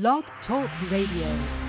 Blog Talk Radio.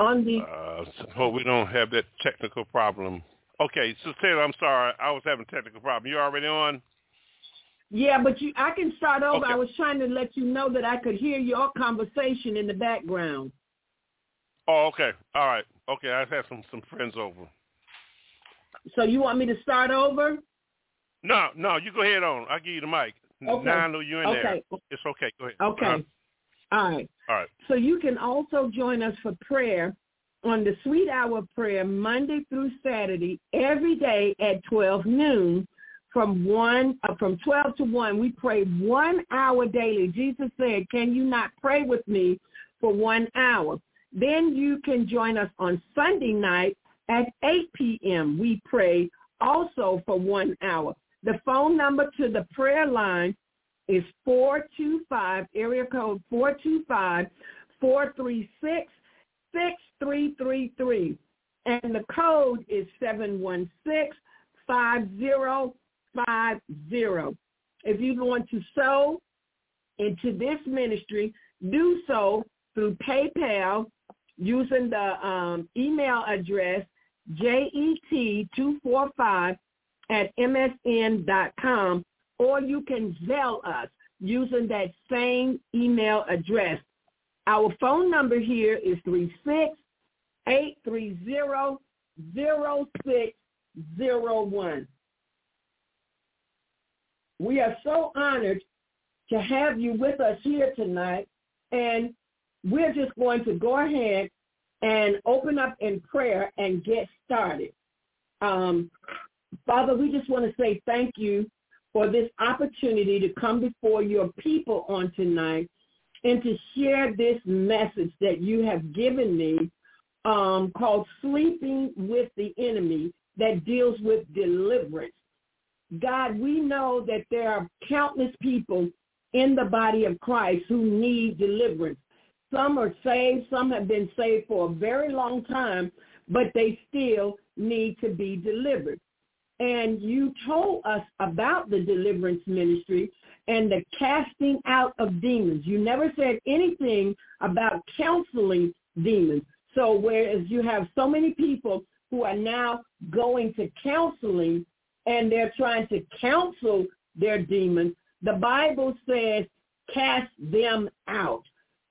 On the. Uh, hope we don't have that technical problem. Okay, so Taylor, I'm sorry, I was having a technical problem. You already on? Yeah, but you, I can start over. Okay. I was trying to let you know that I could hear your conversation in the background. Oh, okay. All right. Okay, I've had some some friends over. So you want me to start over? No, no, you go ahead on. I'll give you the mic. Okay. Now I know you're in Okay. there. It's okay. Go ahead. Okay. Uh-huh. All right. All right. So you can also join us for prayer on the Sweet Hour Prayer Monday through Saturday every day at 12 noon from 1 uh, from 12 to 1 we pray 1 hour daily. Jesus said, "Can you not pray with me for 1 hour?" Then you can join us on Sunday night at 8 p.m. We pray also for 1 hour. The phone number to the prayer line is 425, area code 425 436 6333. And the code is 716 5050. If you want to sow into this ministry, do so through PayPal using the um, email address jet245 at msn.com or you can Zelle us using that same email address. Our phone number here is 36-830-0601. We are so honored to have you with us here tonight, and we're just going to go ahead and open up in prayer and get started. Um, Father, we just want to say thank you for this opportunity to come before your people on tonight and to share this message that you have given me um, called Sleeping with the Enemy that deals with deliverance. God, we know that there are countless people in the body of Christ who need deliverance. Some are saved, some have been saved for a very long time, but they still need to be delivered and you told us about the deliverance ministry and the casting out of demons. You never said anything about counseling demons. So whereas you have so many people who are now going to counseling and they're trying to counsel their demons, the Bible says cast them out.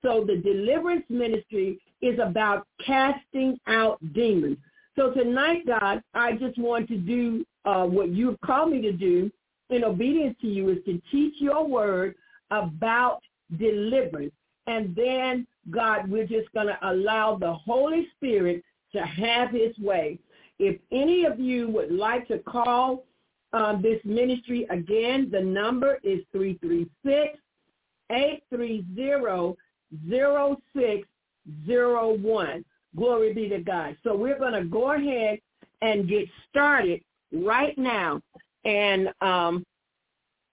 So the deliverance ministry is about casting out demons. So tonight, God, I just want to do uh, what you've called me to do in obedience to you is to teach your word about deliverance. And then, God, we're just going to allow the Holy Spirit to have his way. If any of you would like to call um, this ministry again, the number is 336-830-0601. Glory be to God. So we're going to go ahead and get started right now. And um,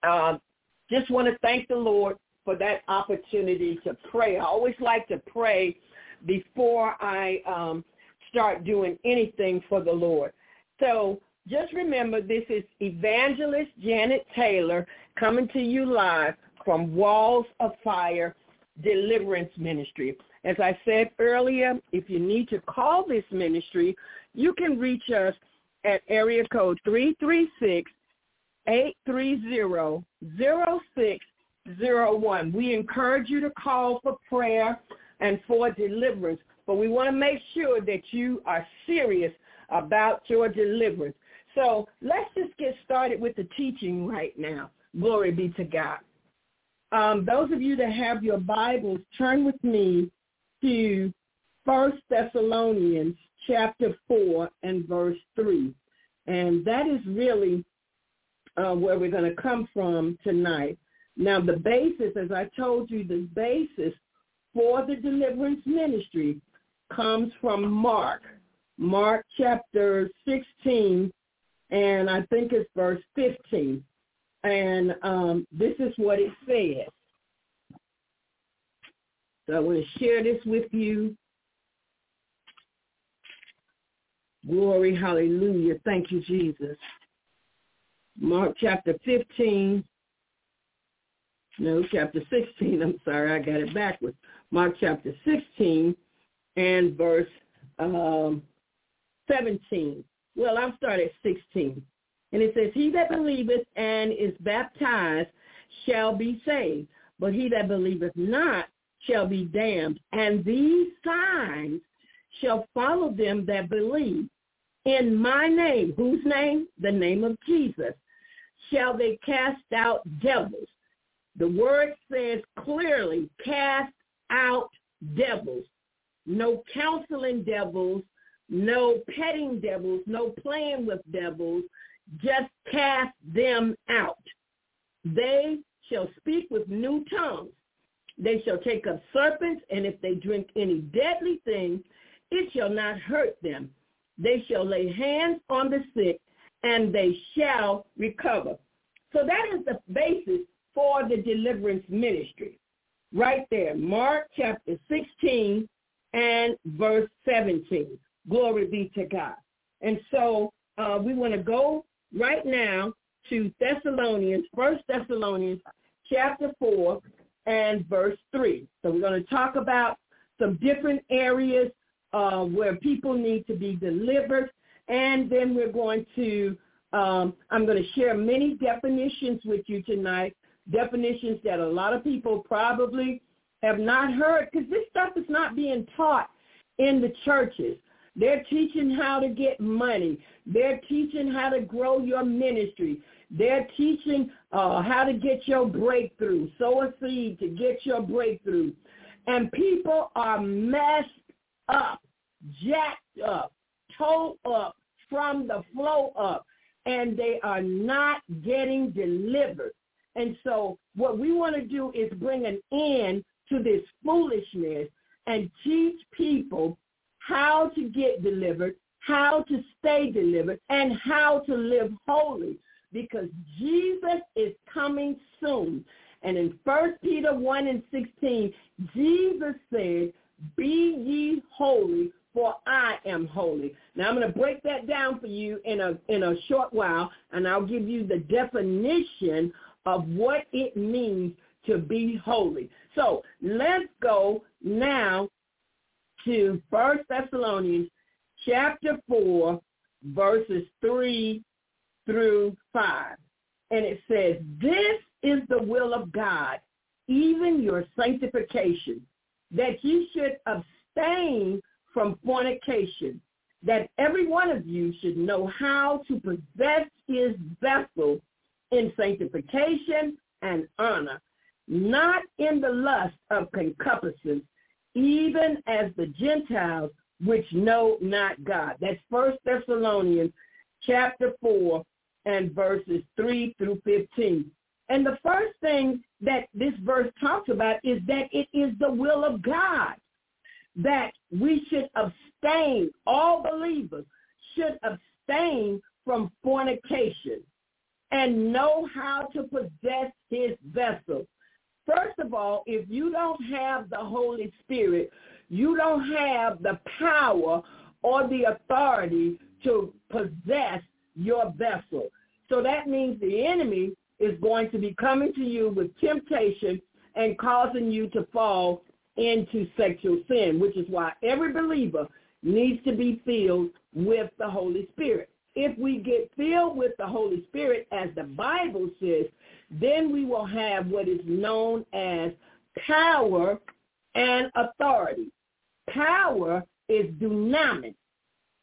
uh, just want to thank the Lord for that opportunity to pray. I always like to pray before I um, start doing anything for the Lord. So just remember this is Evangelist Janet Taylor coming to you live from Walls of Fire Deliverance Ministry. As I said earlier, if you need to call this ministry, you can reach us at area code 336-830-0601. We encourage you to call for prayer and for deliverance. but we want to make sure that you are serious about your deliverance. So let's just get started with the teaching right now. Glory be to God. Um, those of you that have your Bibles, turn with me to First Thessalonians chapter 4 and verse 3. And that is really uh, where we're going to come from tonight. Now, the basis, as I told you, the basis for the deliverance ministry comes from Mark, Mark chapter 16, and I think it's verse 15. And um, this is what it says. So I want to share this with you. Glory, hallelujah. Thank you, Jesus. Mark chapter 15. No, chapter 16. I'm sorry, I got it backwards. Mark chapter 16 and verse um, 17. Well, I'll start at 16. And it says, He that believeth and is baptized shall be saved, but he that believeth not shall be damned. And these signs shall follow them that believe. In my name, whose name? The name of Jesus, shall they cast out devils. The word says clearly, cast out devils. No counseling devils, no petting devils, no playing with devils, just cast them out. They shall speak with new tongues. They shall take up serpents, and if they drink any deadly thing, it shall not hurt them. They shall lay hands on the sick, and they shall recover. So that is the basis for the deliverance ministry. Right there, Mark chapter 16 and verse 17. Glory be to God. And so uh, we want to go right now to Thessalonians, First Thessalonians chapter 4 and verse 3. So we're going to talk about some different areas uh, where people need to be delivered. And then we're going to, um, I'm going to share many definitions with you tonight, definitions that a lot of people probably have not heard because this stuff is not being taught in the churches. They're teaching how to get money. They're teaching how to grow your ministry. They're teaching uh, how to get your breakthrough. Sow a seed to get your breakthrough. And people are messed up, jacked up, towed up from the flow up, and they are not getting delivered. And so what we want to do is bring an end to this foolishness and teach people how to get delivered, how to stay delivered, and how to live holy because Jesus is coming soon. And in 1 Peter 1 and 16, Jesus said, be ye holy, for I am holy. Now I'm going to break that down for you in a, in a short while, and I'll give you the definition of what it means to be holy. So let's go now to First Thessalonians chapter 4, verses 3 through 5. And it says, this is the will of God, even your sanctification, that ye should abstain from fornication, that every one of you should know how to possess his vessel in sanctification and honor, not in the lust of concupiscence, even as the Gentiles which know not God. That's First Thessalonians chapter 4 and verses 3 through 15. And the first thing that this verse talks about is that it is the will of God that we should abstain, all believers should abstain from fornication and know how to possess his vessel. First of all, if you don't have the Holy Spirit, you don't have the power or the authority to possess your vessel. So that means the enemy is going to be coming to you with temptation and causing you to fall into sexual sin, which is why every believer needs to be filled with the Holy Spirit. If we get filled with the Holy Spirit, as the Bible says, then we will have what is known as power and authority. power is dunamis,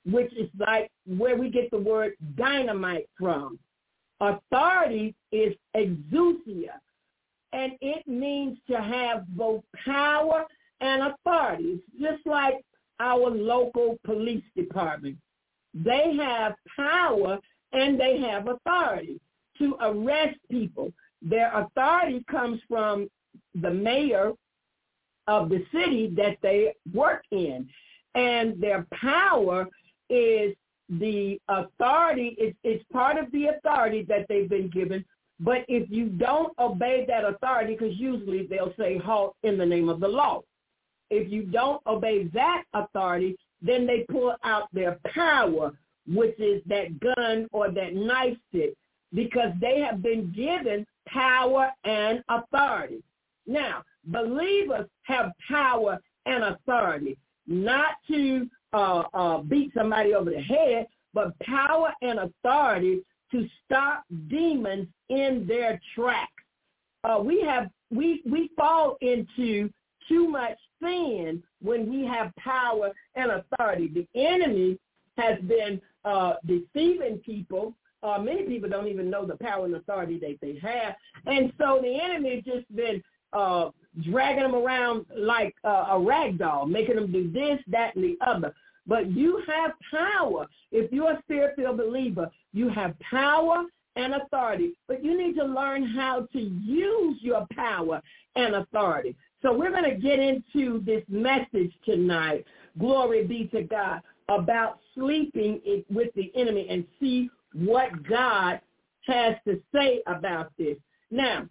which is like where we get the word dynamite from. Authority is exousia, and it means to have both power and authority. Just like our local police department. They have power and they have authority to arrest people. Their authority comes from the mayor of the city that they work in. And their power is the authority, it's, it's part of the authority that they've been given. But if you don't obey that authority, because usually they'll say halt in the name of the law. If you don't obey that authority, then they pull out their power, which is that gun or that knife stick, because they have been given power and authority. Now, believers have power and authority, not to uh, uh, beat somebody over the head, but power and authority to stop demons in their tracks. Uh, we have we we fall into too much sin when we have power and authority. The enemy has been uh, deceiving people. Uh, many people don't even know the power and authority that they have, and so the enemy has just been uh, dragging them around like uh, a rag doll, making them do this, that, and the other. But you have power. If you're a spirit-filled believer, you have power and authority. But you need to learn how to use your power and authority. So we're going to get into this message tonight, glory be to God, about sleeping with the enemy and see what God has to say about this. Now,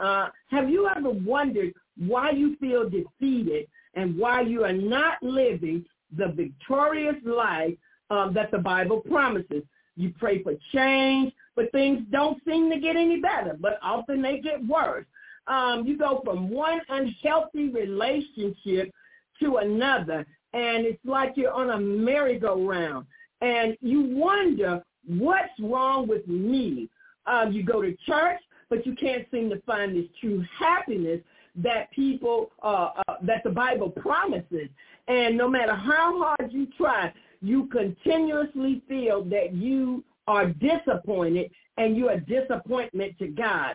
uh, have you ever wondered why you feel defeated and why you are not living the victorious life um, that the Bible promises? You pray for change, but things don't seem to get any better, but often they get worse. Um, you go from one unhealthy relationship to another, and it's like you're on a merry-go-round, and you wonder, what's wrong with me? Um, you go to church, but you can't seem to find this true happiness that people, uh, uh, that the Bible promises. And no matter how hard you try, you continuously feel that you are disappointed and you're a disappointment to God.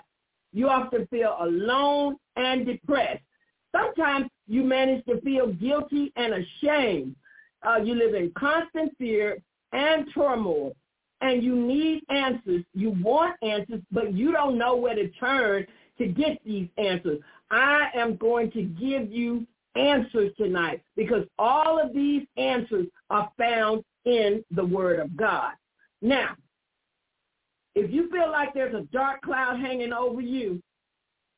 You often feel alone and depressed. Sometimes you manage to feel guilty and ashamed. Uh, you live in constant fear and turmoil and you need answers. You want answers, but you don't know where to turn to get these answers. I am going to give you answers tonight because all of these answers are found in the Word of God. Now, if you feel like there's a dark cloud hanging over you,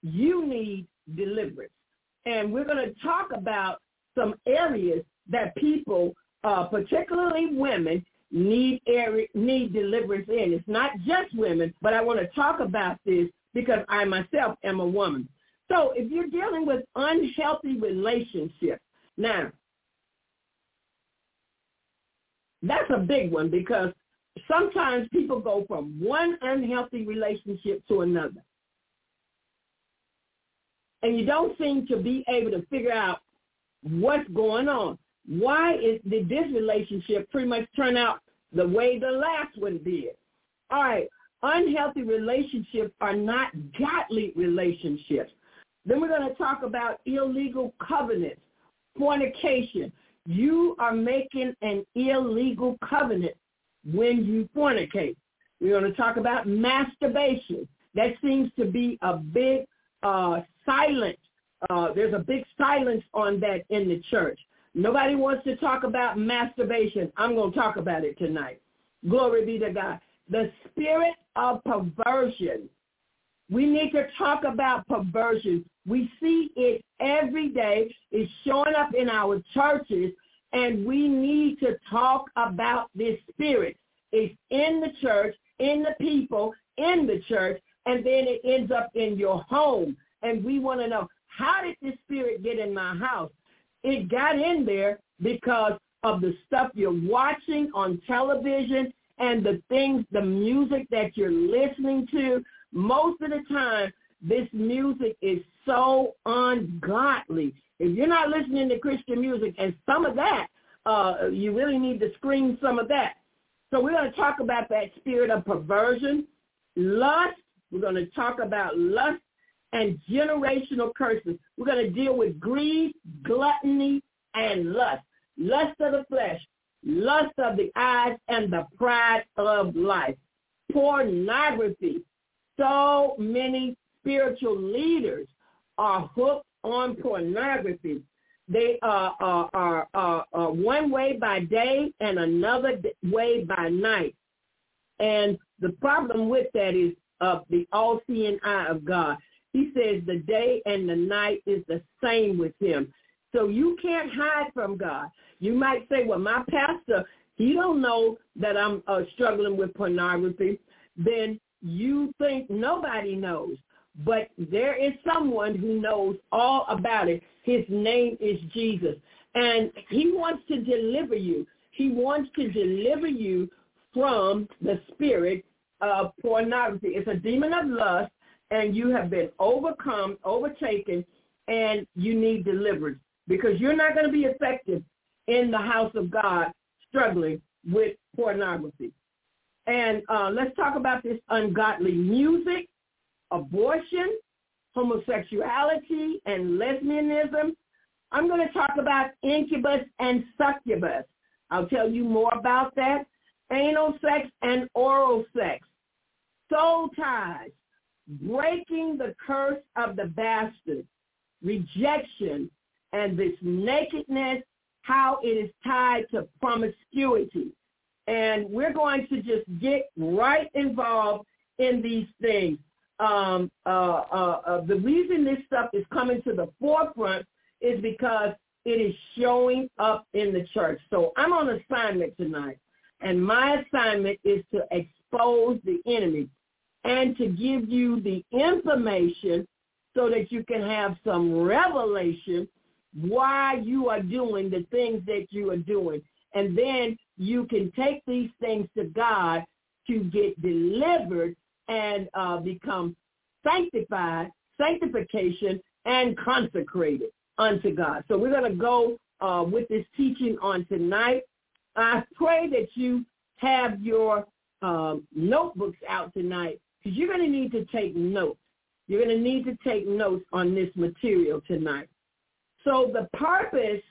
you need deliverance. And we're going to talk about some areas that people, uh, particularly women, need area, need deliverance in. It's not just women, but I want to talk about this because I myself am a woman. So if you're dealing with unhealthy relationships, now that's a big one because sometimes people go from one unhealthy relationship to another. And you don't seem to be able to figure out what's going on. Why is, did this relationship pretty much turn out the way the last one did? All right, unhealthy relationships are not godly relationships. Then we're going to talk about illegal covenants, fornication. You are making an illegal covenant when you fornicate. We're going to talk about masturbation. That seems to be a big uh, silent. Uh, there's a big silence on that in the church. Nobody wants to talk about masturbation. I'm going to talk about it tonight. Glory be to God. The spirit of perversion. We need to talk about perversion. We see it every day. It's showing up in our churches, and we need to talk about this spirit. It's in the church, in the people, in the church, and then it ends up in your home. And we want to know, how did this spirit get in my house? It got in there because of the stuff you're watching on television and the things, the music that you're listening to. Most of the time, This music is so ungodly. If you're not listening to Christian music, and some of that, uh, you really need to screen some of that. So we're going to talk about that spirit of perversion, lust. We're going to talk about lust and generational curses. We're going to deal with greed, gluttony, and lust. Lust of the flesh, lust of the eyes, and the pride of life. Pornography. So many spiritual leaders are hooked on pornography. They are, are, are, are, are one way by day and another way by night. And the problem with that is of uh, the all-seeing eye of God. He says the day and the night is the same with him. So you can't hide from God. You might say, well, my pastor, he don't know that I'm uh, struggling with pornography. Then you think nobody knows. But there is someone who knows all about it. His name is Jesus. And he wants to deliver you. He wants to deliver you from the spirit of pornography. It's a demon of lust, and you have been overcome, overtaken, and you need deliverance because you're not going to be effective in the house of God struggling with pornography. And uh, let's talk about this ungodly music, abortion, homosexuality, and lesbianism. I'm going to talk about incubus and succubus. I'll tell you more about that. Anal sex and oral sex. Soul ties. Breaking the curse of the bastard. Rejection and this nakedness, how it is tied to promiscuity. And we're going to just get right involved in these things. Um, uh, uh, uh, the reason this stuff is coming to the forefront is because it is showing up in the church. So I'm on assignment tonight, and my assignment is to expose the enemy and to give you the information so that you can have some revelation why you are doing the things that you are doing. And then you can take these things to God to get delivered and uh, become sanctified, sanctification, and consecrated unto God. So we're going to go uh, with this teaching on tonight. I pray that you have your um, notebooks out tonight because you're going to need to take notes. You're going to need to take notes on this material tonight. So the purpose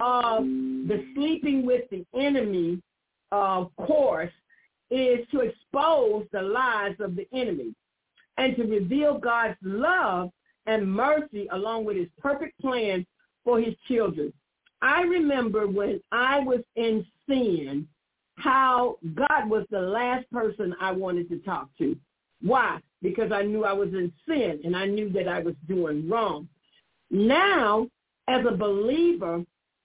of the sleeping with the enemy course is to expose the lies of the enemy and to reveal God's love and mercy along with his perfect plan for his children. I remember when I was in sin, how God was the last person I wanted to talk to. Why? Because I knew I was in sin and I knew that I was doing wrong. Now as a believer,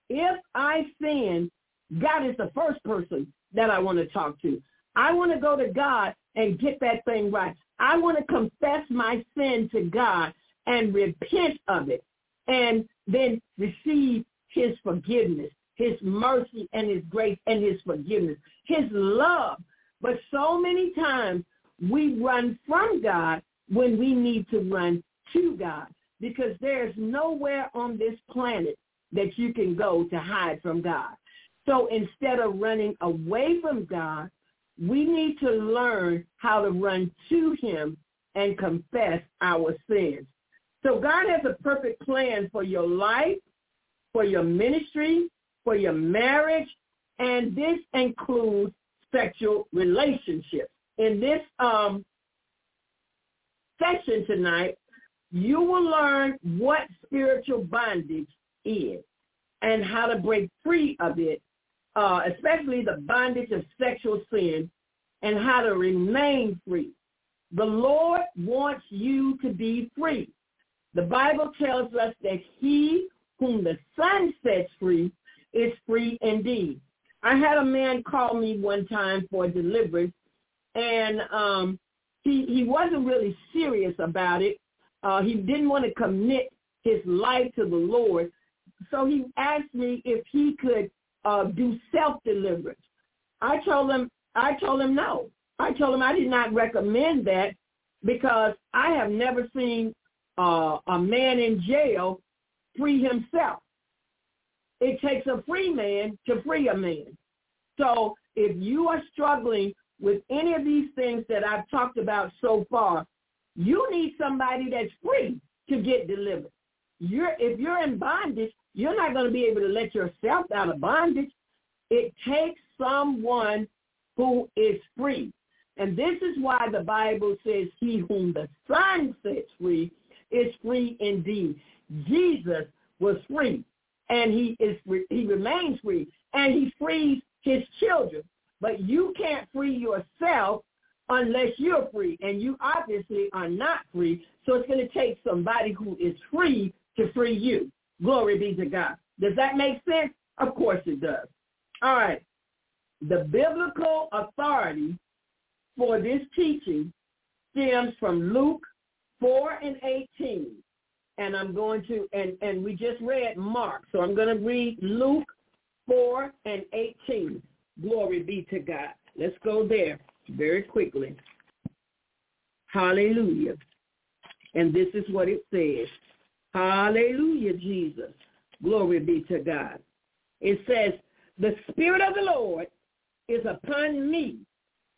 if I sin, God is the first person that I want to talk to. I want to go to God and get that thing right. I want to confess my sin to God and repent of it and then receive his forgiveness, his mercy and his grace and his forgiveness, his love. But so many times we run from God when we need to run to God because there's nowhere on this planet that you can go to hide from God. So instead of running away from God, we need to learn how to run to him and confess our sins. So God has a perfect plan for your life, for your ministry, for your marriage, and this includes sexual relationships. In this um, session tonight, you will learn what spiritual bondage is and how to break free of it, uh, especially the bondage of sexual sin and how to remain free. The Lord wants you to be free. The Bible tells us that he whom the Son sets free is free indeed. I had a man call me one time for deliverance, and um, he he wasn't really serious about it, uh, he didn't want to commit his life to the Lord. So he asked me if he could uh, do self-deliverance. I told him, I told him no. I told him I did not recommend that because I have never seen uh, a man in jail free himself. It takes a free man to free a man. So if you are struggling with any of these things that I've talked about so far, you need somebody that's free to get delivered. You're if you're in bondage, you're not going to be able to let yourself out of bondage. It takes someone who is free. And this is why the Bible says he whom the Son sets free is free indeed. Jesus was free and he is he remains free and he frees his children. But you can't free yourself unless you're free. And you obviously are not free. So it's going to take somebody who is free to free you. Glory be to God. Does that make sense? Of course it does. All right. The biblical authority for this teaching stems from Luke 4 and 18. And I'm going to, and, and we just read Mark. So I'm going to read Luke 4 and 18. Glory be to God. Let's go there very quickly. Hallelujah. And this is what it says. Hallelujah, Jesus. Glory be to God. It says, the Spirit of the Lord is upon me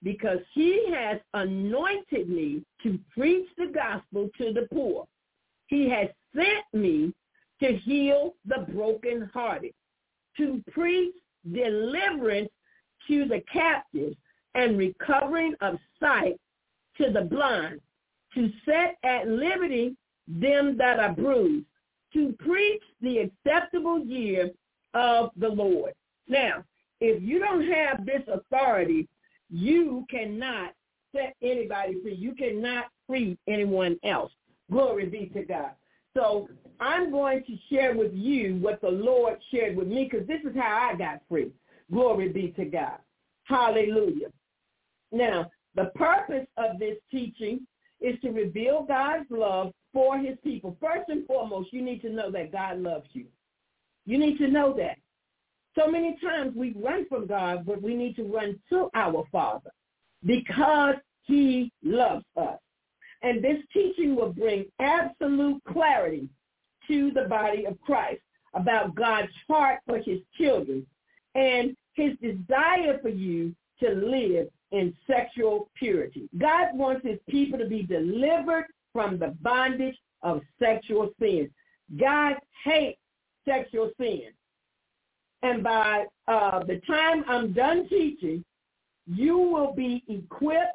because he has anointed me to preach the gospel to the poor. He has sent me to heal the brokenhearted, to preach deliverance to the captives and recovering of sight to the blind, to set at liberty them that are bruised, to preach the acceptable year of the Lord. Now, if you don't have this authority, you cannot set anybody free. You cannot free anyone else. Glory be to God. So I'm going to share with you what the Lord shared with me because this is how I got free. Glory be to God. Hallelujah. Now, the purpose of this teaching is to reveal God's love for his people. First and foremost, you need to know that God loves you. You need to know that. So many times we run from God, but we need to run to our Father because he loves us. And this teaching will bring absolute clarity to the body of Christ about God's heart for his children and his desire for you to live in sexual purity. God wants his people to be delivered from the bondage of sexual sin. God hates sexual sin. And by uh, the time I'm done teaching, you will be equipped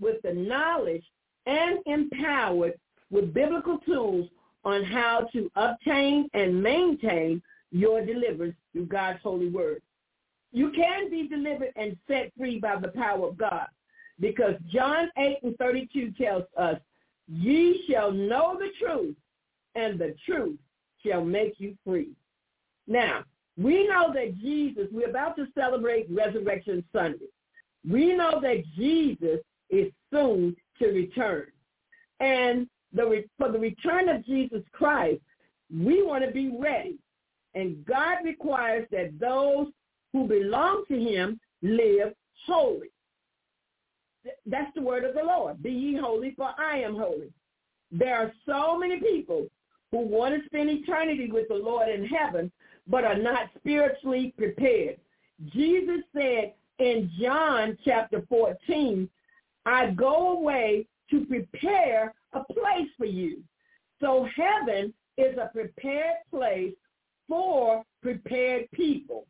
with the knowledge and empowered with biblical tools on how to obtain and maintain your deliverance through God's holy word. You can be delivered and set free by the power of God because John 8 and 32 tells us, ye shall know the truth and the truth shall make you free. Now, we know that Jesus, we're about to celebrate Resurrection Sunday. We know that Jesus is soon to return. And the, for the return of Jesus Christ, we want to be ready. And God requires that those who belong to him live holy. That's the word of the Lord. Be ye holy, for I am holy. There are so many people who want to spend eternity with the Lord in heaven, but are not spiritually prepared. Jesus said in John chapter 14, I go away to prepare a place for you. So heaven is a prepared place for prepared people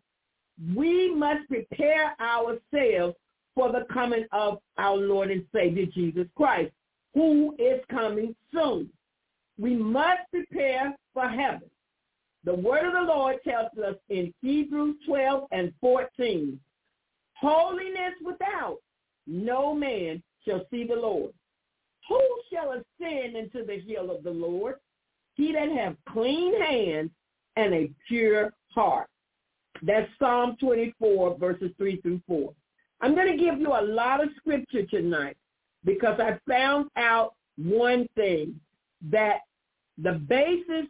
we must prepare ourselves for the coming of our Lord and Savior Jesus Christ, who is coming soon. We must prepare for heaven. The word of the Lord tells us in Hebrews 12 and 14, holiness without, no man shall see the Lord. Who shall ascend into the hill of the Lord? He that have clean hands and a pure heart. That's Psalm 24, verses 3 through 4. I'm going to give you a lot of scripture tonight because I found out one thing, that the basis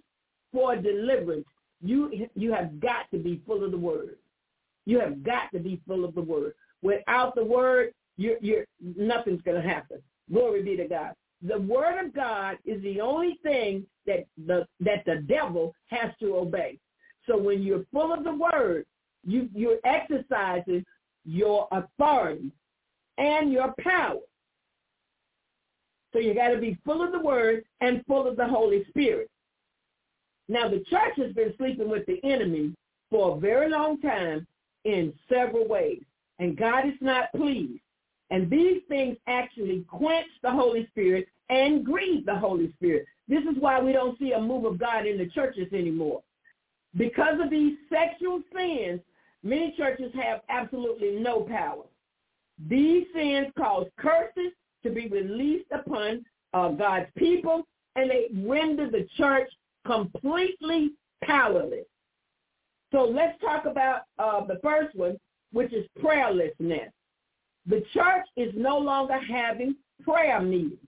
for deliverance, you, you have got to be full of the word. You have got to be full of the word. Without the word, you're, you're, nothing's going to happen. Glory be to God. the word of God is the only thing that the that the devil has to obey. So when you're full of the word, you you're exercising your authority and your power. So you got to be full of the word and full of the Holy Spirit. Now the church has been sleeping with the enemy for a very long time in several ways, and God is not pleased. And these things actually quench the Holy Spirit and grieve the Holy Spirit. This is why we don't see a move of God in the churches anymore. Because of these sexual sins, many churches have absolutely no power. These sins cause curses to be released upon uh, God's people, and they render the church completely powerless. So let's talk about uh, the first one, which is prayerlessness. The church is no longer having prayer meetings.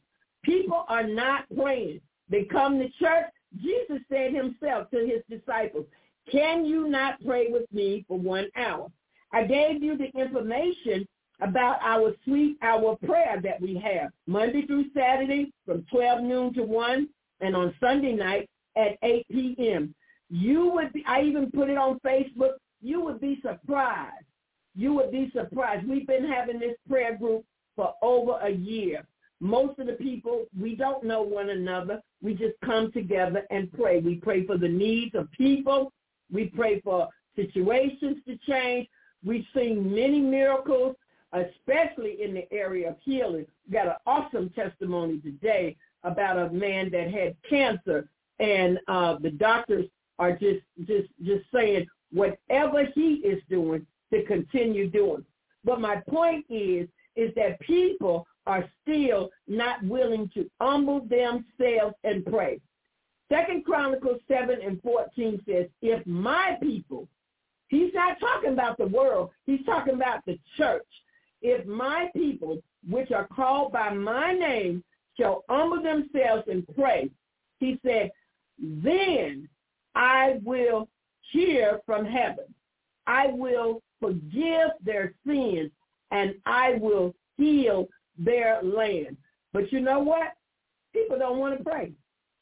People are not praying. They come to church. Jesus said himself to his disciples, can you not pray with me for one hour? I gave you the information about our sweet hour prayer that we have Monday through Saturday from 12 noon to 1 and on Sunday night at 8 p.m. You would be, I even put it on Facebook. You would be surprised. You would be surprised. We've been having this prayer group for over a year. Most of the people, we don't know one another. We just come together and pray. We pray for the needs of people. We pray for situations to change. We've seen many miracles especially in the area of healing. We got an awesome testimony today about a man that had cancer, and uh, the doctors are just just just saying whatever he is doing to continue doing. But my point is is that people are still not willing to humble themselves and pray. Second Chronicles 7 and 14 says, if my people, he's not talking about the world, he's talking about the church if my people, which are called by my name, shall humble themselves and pray, he said, then I will hear from heaven. I will forgive their sins and I will heal their land. But you know what? People don't want to pray.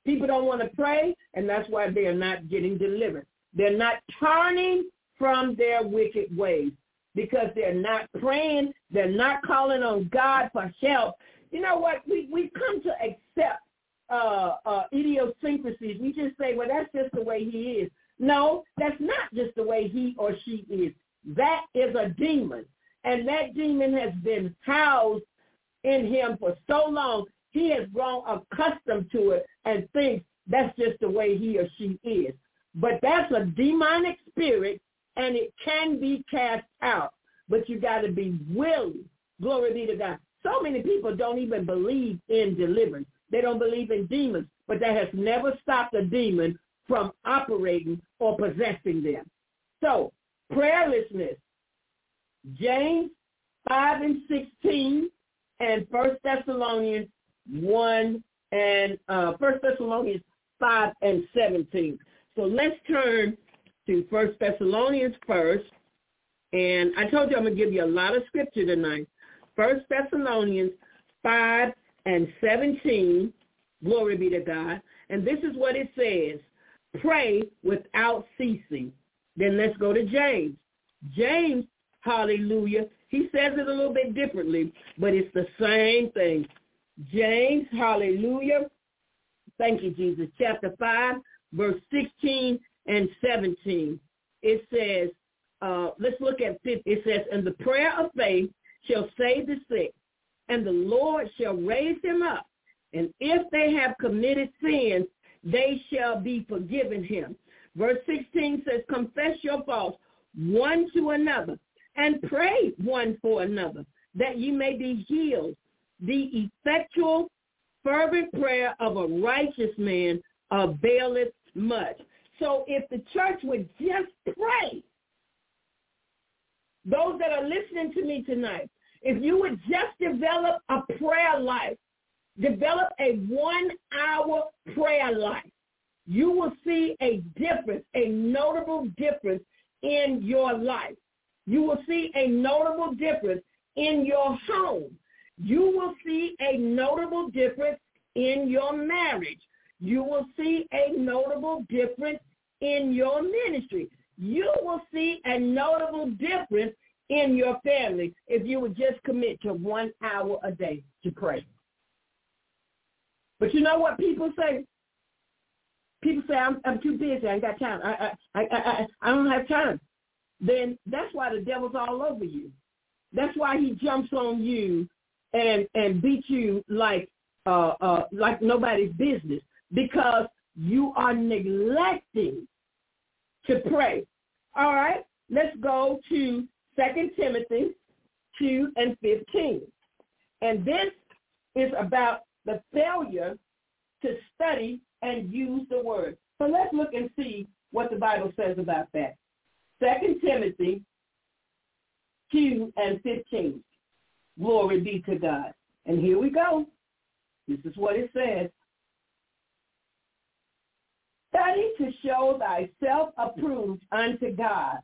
People don't want to pray, and that's why they're not getting delivered. They're not turning from their wicked ways because they're not praying, they're not calling on God for help. You know what? We we come to accept uh, uh, idiosyncrasies. We just say, well, that's just the way he is. No, that's not just the way he or she is. That is a demon. And that demon has been housed in him for so long, he has grown accustomed to it and thinks that's just the way he or she is. But that's a demonic spirit and it can be cast out, but you got to be willing. Glory be to God. So many people don't even believe in deliverance. They don't believe in demons, but that has never stopped a demon from operating or possessing them. So, prayerlessness. James 5 and 16 and 1 Thessalonians 1 and uh, 1 Thessalonians 5 and 17. So let's turn to First Thessalonians first. And I told you I'm going to give you a lot of scripture tonight. First Thessalonians 5 and 17. Glory be to God. And this is what it says. Pray without ceasing. Then let's go to James. James, hallelujah, he says it a little bit differently, but it's the same thing. James, hallelujah. Thank you, Jesus. Chapter 5, verse 16 and 17, it says, uh, let's look at 50. It says, and the prayer of faith shall save the sick, and the Lord shall raise him up. And if they have committed sins, they shall be forgiven him. Verse 16 says, confess your faults one to another and pray one for another that you may be healed. The effectual, fervent prayer of a righteous man availeth much. So if the church would just pray, those that are listening to me tonight, if you would just develop a prayer life, develop a one-hour prayer life, you will see a difference, a notable difference in your life. You will see a notable difference in your home. You will see a notable difference in your marriage. You will see a notable difference in your ministry. You will see a notable difference in your family if you would just commit to one hour a day to pray. But you know what people say? People say, I'm, I'm too busy. I ain't got time. I, I, I, I, I don't have time. Then that's why the devil's all over you. That's why he jumps on you and and beats you like uh, uh, like nobody's business because you are neglecting to pray. All right, let's go to Second Timothy 2 and 15. And this is about the failure to study and use the word. So let's look and see what the Bible says about that. Second Timothy 2 and 15. Glory be to God. And here we go. This is what it says. Study to show thyself approved unto God,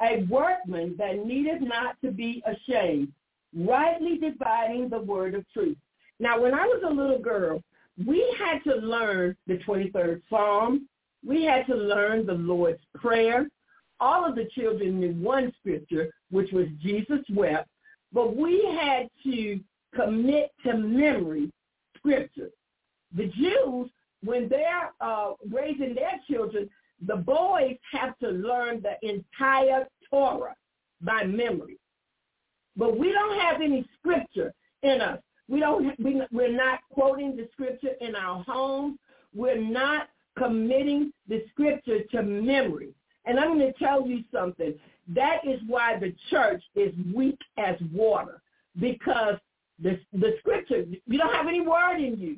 a workman that needeth not to be ashamed, rightly dividing the word of truth. Now, when I was a little girl, we had to learn the 23rd Psalm. We had to learn the Lord's Prayer. All of the children knew one scripture, which was Jesus wept, but we had to commit to memory scripture. The Jews, when they're uh, raising their children, the boys have to learn the entire Torah by memory. But we don't have any scripture in us. We don't. We, we're not quoting the scripture in our homes. We're not committing the scripture to memory. And I'm going to tell you something. That is why the church is weak as water because the, the scripture, you don't have any word in you.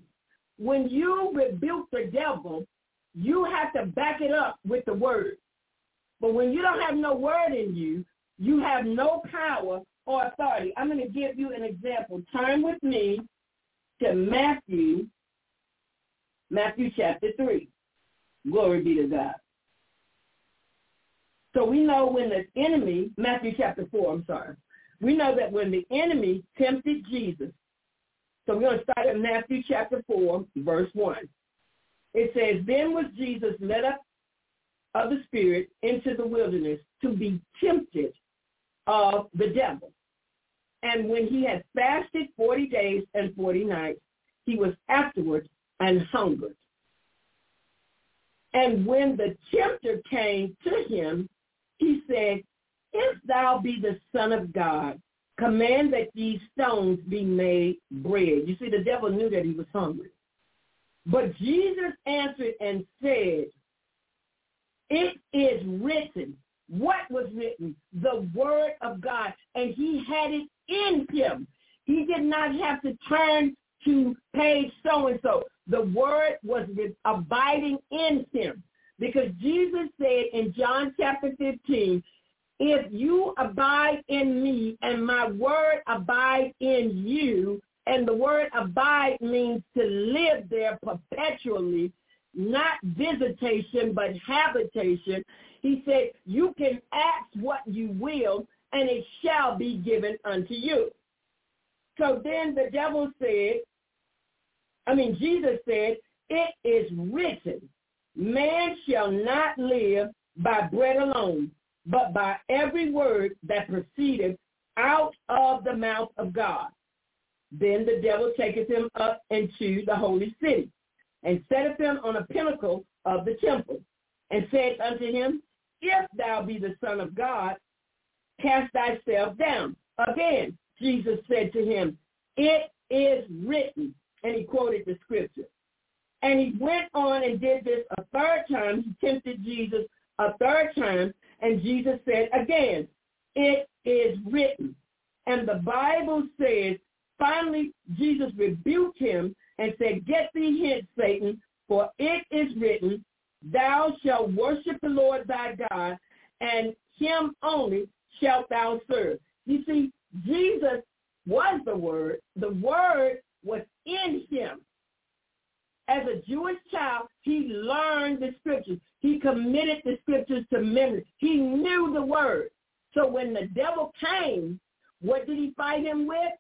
When you rebuke the devil, you have to back it up with the word. But when you don't have no word in you, you have no power or authority. I'm going to give you an example. Turn with me to Matthew, Matthew chapter 3. Glory be to God. So we know when the enemy, Matthew chapter 4, I'm sorry. We know that when the enemy tempted Jesus, so we're going to start at Matthew chapter 4, verse 1. It says, Then was Jesus led up of the Spirit into the wilderness to be tempted of the devil. And when he had fasted 40 days and 40 nights, he was afterwards and hungered. And when the tempter came to him, he said, If thou be the Son of God, command that these stones be made bread. You see, the devil knew that he was hungry. But Jesus answered and said, It is written, what was written? The word of God. And he had it in him. He did not have to turn to page so-and-so. The word was abiding in him. Because Jesus said in John chapter 15, if you abide in me and my word abide in you, and the word abide means to live there perpetually, not visitation, but habitation. He said, you can ask what you will, and it shall be given unto you. So then the devil said, I mean, Jesus said, it is written, man shall not live by bread alone, but by every word that proceedeth out of the mouth of God. Then the devil taketh him up into the holy city, and setteth him on a pinnacle of the temple, and said unto him, If thou be the Son of God, cast thyself down. Again, Jesus said to him, It is written. And he quoted the scripture. And he went on and did this a third time. He tempted Jesus a third time. And Jesus said again, it is written. And the Bible says, finally, Jesus rebuked him and said, get thee hence, Satan, for it is written, thou shalt worship the Lord thy God, and him only shalt thou serve. You see, Jesus was the Word. The Word was in him. As a Jewish child, he learned the scriptures. He committed the scriptures to memory. He knew the word. So when the devil came, what did he fight him with?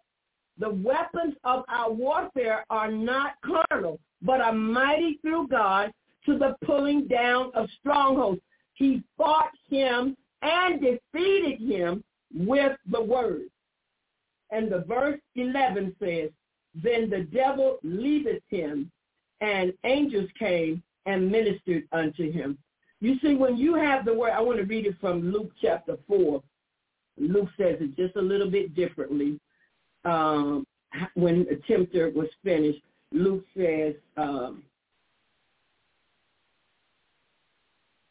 the weapons of our warfare are not carnal, but are mighty through God to the pulling down of strongholds. He fought him and defeated him with the word. And the verse 11 says, Then the devil leaveth him, and angels came and ministered unto him. You see, when you have the word, I want to read it from Luke chapter 4. Luke says it just a little bit differently. Um, when the tempter was finished, Luke says, um,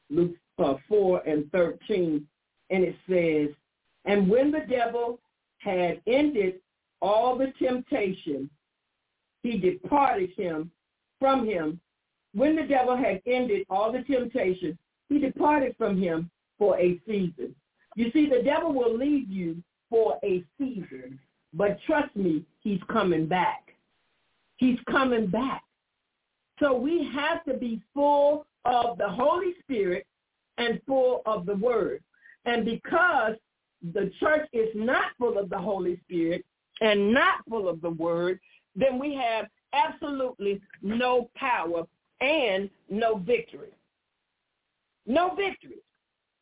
Luke uh, 4 and 13, and it says, And when the devil had ended all the temptation, he departed him from him. When the devil had ended all the temptation, he departed from him for a season. You see, the devil will leave you for a season, but trust me, he's coming back. He's coming back. So we have to be full of the Holy Spirit and full of the Word. And because the church is not full of the Holy Spirit and not full of the Word, then we have absolutely no power and no victory. No victory.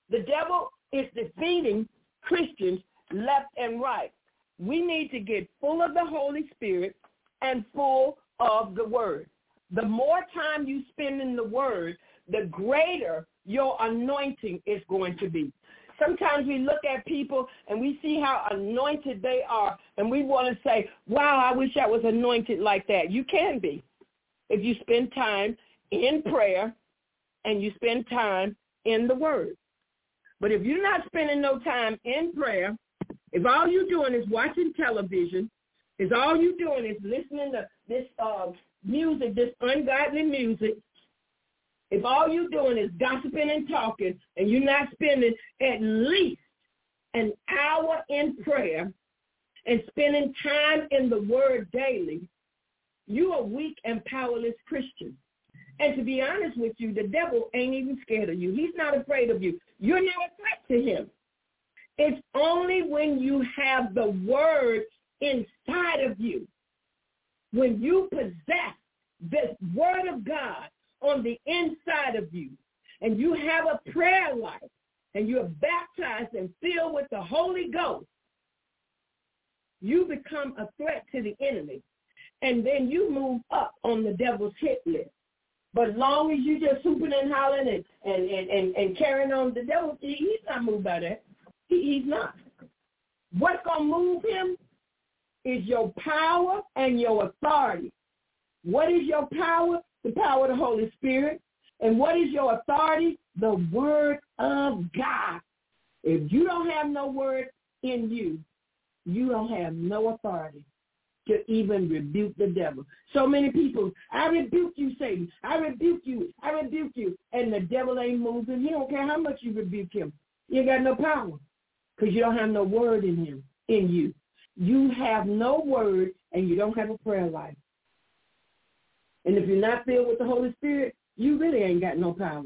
The devil is defeating Christians left and right. We need to get full of the Holy Spirit and full of the Word. The more time you spend in the Word, the greater your anointing is going to be. Sometimes we look at people and we see how anointed they are, and we want to say, wow, I wish I was anointed like that. You can be if you spend time in prayer and you spend time in the Word. But if you're not spending no time in prayer, if all you're doing is watching television, if all you're doing is listening to this uh, music, this ungodly music, if all you're doing is gossiping and talking and you're not spending at least an hour in prayer and spending time in the word daily, you are weak and powerless Christian. And to be honest with you, the devil ain't even scared of you. He's not afraid of you. You're not a threat to him. It's only when you have the word inside of you, when you possess this word of God on the inside of you, and you have a prayer life, and you're baptized and filled with the Holy Ghost, you become a threat to the enemy. And then you move up on the devil's hit list. But as long as you just hooping and hollering and, and, and, and, and carrying on, the devil, he's not moved by that. He, he's not. What's going to move him is your power and your authority. What is your power? The power of the Holy Spirit. And what is your authority? The word of God. If you don't have no word in you, you don't have no authority to even rebuke the devil. So many people, I rebuke you, Satan. I rebuke you. I rebuke you. And the devil ain't moving. He don't care how much you rebuke him. You got no power because you don't have no word in him, in you. You have no word and you don't have a prayer life. And if you're not filled with the Holy Spirit, you really ain't got no power.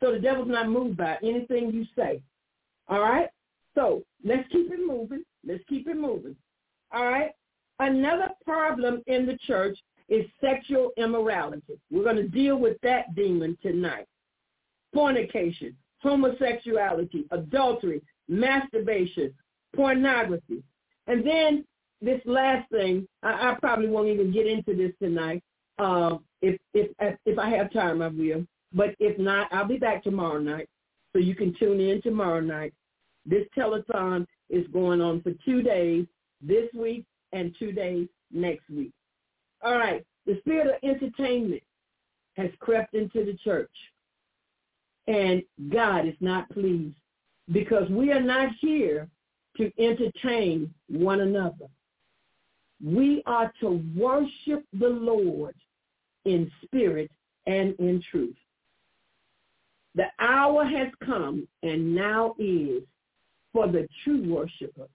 So the devil's not moved by anything you say. All right? So let's keep it moving. Let's keep it moving. All right? Another problem in the church is sexual immorality. We're going to deal with that demon tonight. Fornication, homosexuality, adultery, masturbation, pornography. And then this last thing, I, I probably won't even get into this tonight. Uh, if if if I have time, I will. But if not, I'll be back tomorrow night, so you can tune in tomorrow night. This telethon is going on for two days this week and two days next week. All right. The spirit of entertainment has crept into the church. And God is not pleased because we are not here to entertain one another. We are to worship the Lord in spirit and in truth. The hour has come and now is for the true worshipers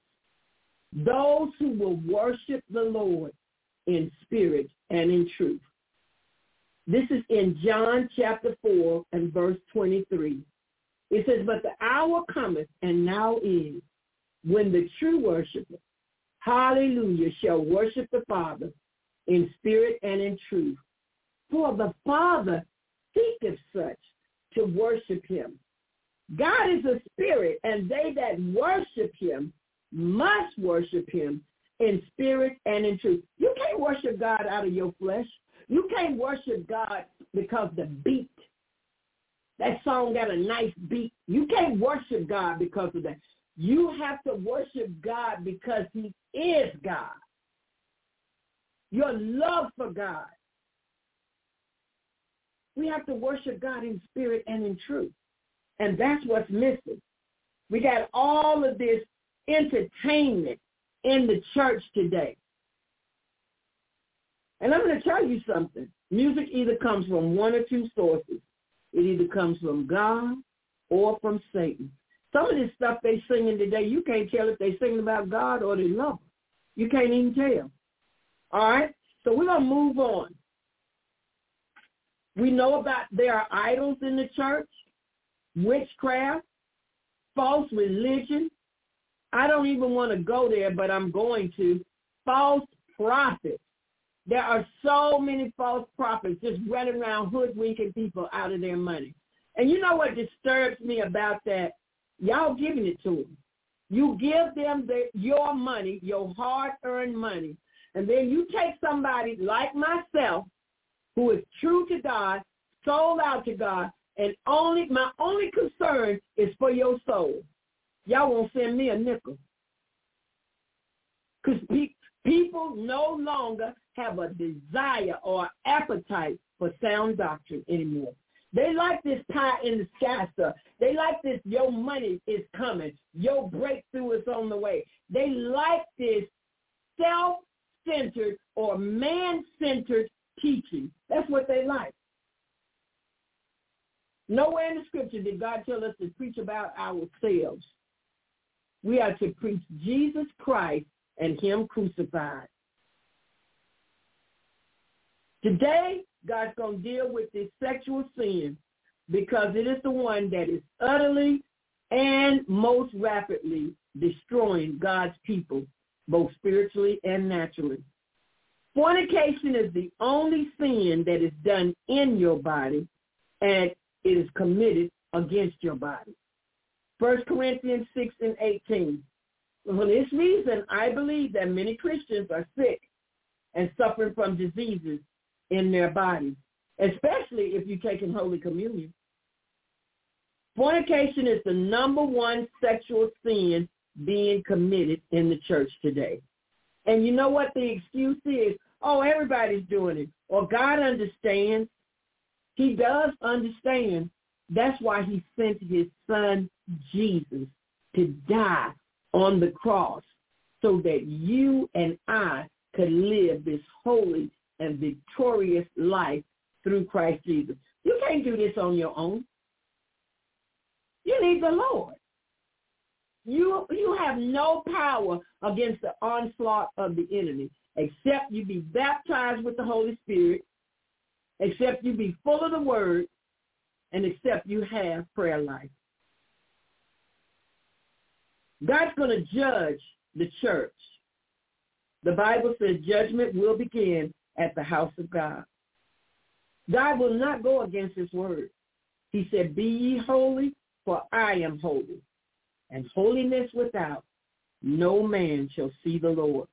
those who will worship the Lord in spirit and in truth. This is in John chapter 4 and verse 23. It says, but the hour cometh and now is when the true worshipers hallelujah, shall worship the Father in spirit and in truth. For the Father seeketh such to worship him. God is a spirit, and they that worship him must worship him in spirit and in truth. You can't worship God out of your flesh. You can't worship God because the beat. That song got a nice beat. You can't worship God because of that. You have to worship God because he is God. Your love for God. We have to worship God in spirit and in truth. And that's what's missing. We got all of this entertainment in the church today. And I'm going to tell you something. Music either comes from one or two sources. It either comes from God or from Satan. Some of this stuff they singing today, you can't tell if they singing about God or they love him. You can't even tell. All right? So we're going to move on. We know about there are idols in the church, witchcraft, false religion. I don't even want to go there, but I'm going to. False prophets. There are so many false prophets just running around hoodwinking people out of their money. And you know what disturbs me about that? Y'all giving it to them. You give them the, your money, your hard-earned money, and then you take somebody like myself who is true to God, sold out to God, and only my only concern is for your soul. Y'all won't send me a nickel. Because pe- people no longer have a desire or appetite for sound doctrine anymore. They like this pie in the sky stuff. They like this, your money is coming. Your breakthrough is on the way. They like this self-centered or man-centered teaching. That's what they like. Nowhere in the scripture did God tell us to preach about ourselves. We are to preach Jesus Christ and him crucified. Today, God's going to deal with this sexual sin because it is the one that is utterly and most rapidly destroying God's people, both spiritually and naturally. Fornication is the only sin that is done in your body and it is committed against your body. First Corinthians 6 and 18. For this reason, I believe that many Christians are sick and suffering from diseases in their bodies, especially if you're taking Holy Communion. Fornication is the number one sexual sin being committed in the church today. And you know what the excuse is? Oh, everybody's doing it. Or God understands. He does understand. That's why he sent his son Jesus to die on the cross so that you and I could live this holy and victorious life through Christ Jesus. You can't do this on your own. You need the Lord. You you have no power against the onslaught of the enemy except you be baptized with the Holy Spirit, except you be full of the word, and except you have prayer life. God's going to judge the church. The Bible says judgment will begin at the house of God. God will not go against his word. He said, be ye holy, for I am holy. And holiness without, no man shall see the Lord.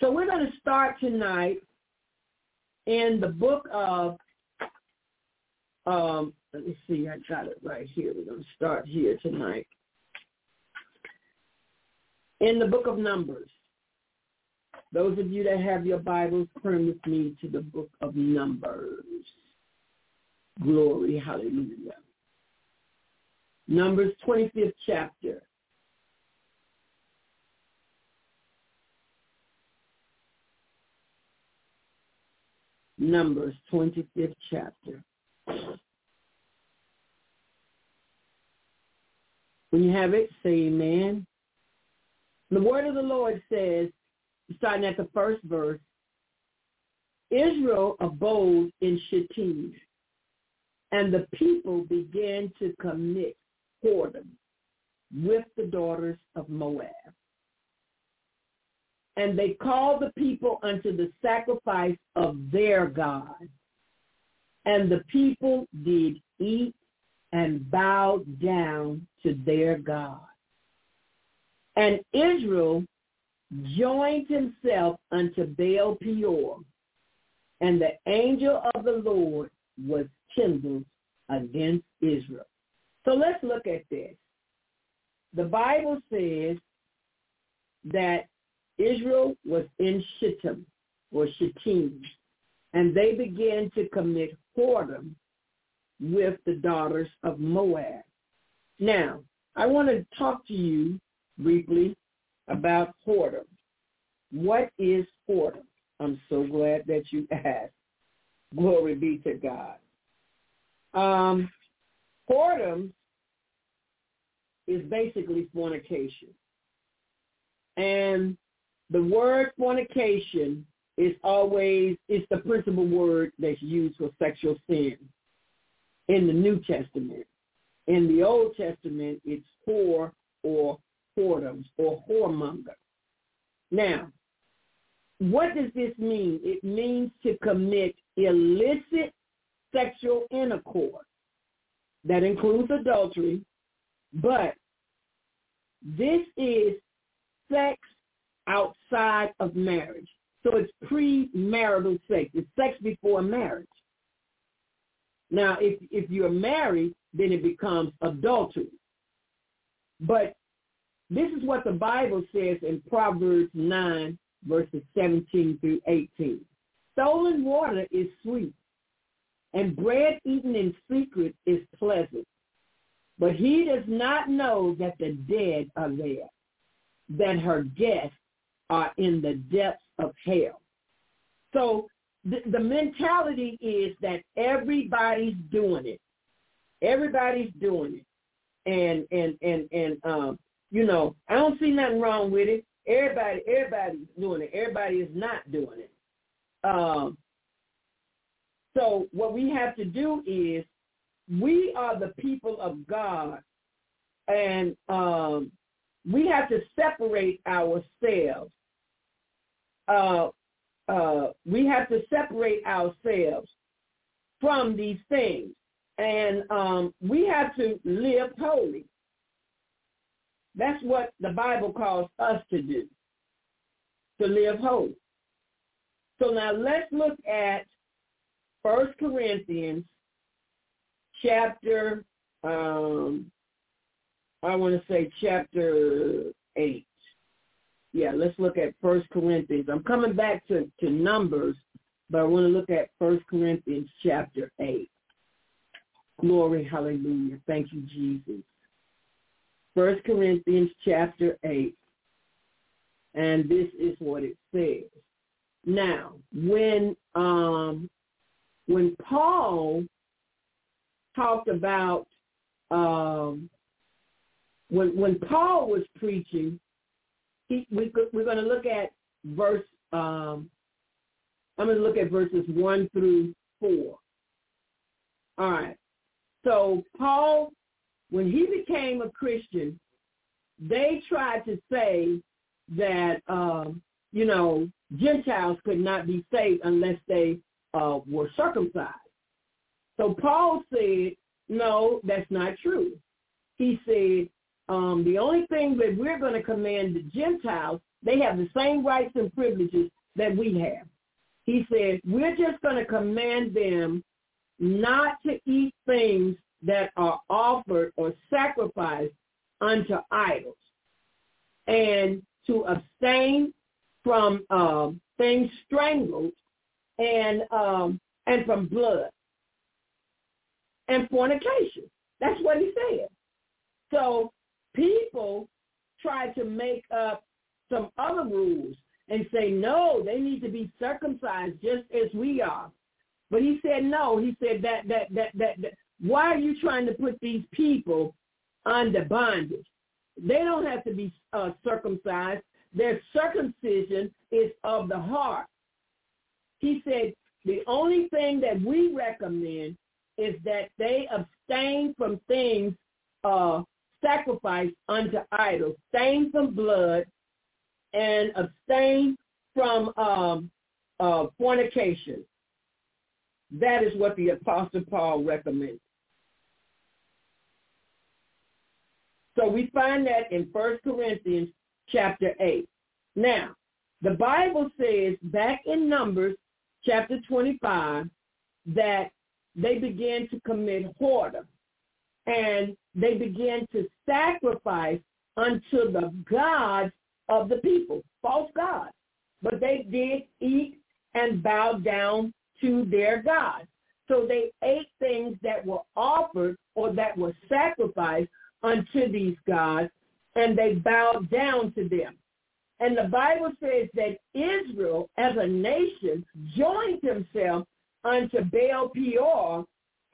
So we're going to start tonight in the book of, um, let me see, I got it right here. We're going to start here tonight. In the book of Numbers. Those of you that have your Bibles, turn with me to the book of Numbers. Glory, hallelujah. Numbers 25th chapter. Numbers 25th chapter. When you have it, say amen. The word of the Lord says, starting at the first verse, Israel abode in Shittim, and the people began to commit whoredom with the daughters of Moab. and they called the people unto the sacrifice of their God. And the people did eat and bowed down to their God. And Israel joined himself unto Baal Peor, and the angel of the Lord was kindled against Israel. So let's look at this. The Bible says that Israel was in Shittim or Shittim, and they began to commit whoredom with the daughters of Moab. Now, I want to talk to you briefly about whoredom. What is whoredom? I'm so glad that you asked. Glory be to God. Um, whoredom is basically fornication. And the word fornication is always, it's the principal word that's used for sexual sin in the New Testament. In the Old Testament, it's whore or whoredoms or whoremonger. Now, what does this mean? It means to commit illicit sexual intercourse. That includes adultery, but this is sex outside of marriage. So it's premarital sex. It's sex before marriage. Now, if if you're married, then it becomes adultery. But this is what the Bible says in Proverbs 9, verses 17 through 18. Stolen water is sweet, and bread eaten in secret is pleasant. But he does not know that the dead are there, that her guests are in the depths of hell. So the, the mentality is that everybody's doing it. Everybody's doing it. And and and and um, you know, I don't see nothing wrong with it. Everybody everybody's doing it. Everybody is not doing it. Um so what we have to do is we are the people of God and um we have to separate ourselves. Uh, uh, we have to separate ourselves from these things. And um, we have to live holy. That's what the Bible calls us to do, to live holy. So now let's look at First Corinthians chapter, um, I want to say chapter 8 yeah, let's look at First Corinthians. I'm coming back to, to Numbers, but I want to look at First Corinthians chapter 8. Glory, hallelujah. Thank you, Jesus. First Corinthians chapter 8. And this is what it says. Now, when um, when Paul talked about um, when when Paul was preaching he, we, we're going to look at verse, um, I'm going to look at verses 1 through 4. All right. So Paul, when he became a Christian, they tried to say that, um, you know, Gentiles could not be saved unless they uh, were circumcised. So Paul said, no, that's not true. He said, um, the only thing that we're going to command the Gentiles, they have the same rights and privileges that we have. He said, we're just going to command them not to eat things that are offered or sacrificed unto idols and to abstain from um, things strangled and um, and from blood and fornication. That's what he said. So people try to make up some other rules and say, no, they need to be circumcised just as we are. But he said, no, he said that, that, that, that, that why are you trying to put these people under bondage? They don't have to be uh, circumcised. Their circumcision is of the heart. He said, the only thing that we recommend is that they abstain from things uh, sacrifice unto idols, abstain from blood, and abstain from um, uh, fornication. That is what the Apostle Paul recommends. So we find that in 1 Corinthians chapter 8. Now, the Bible says back in Numbers chapter 25 that they began to commit whoredom and they began to sacrifice unto the gods of the people, false gods. But they did eat and bow down to their gods. So they ate things that were offered or that were sacrificed unto these gods, and they bowed down to them. And the Bible says that Israel, as a nation, joined himself unto Baal Peor,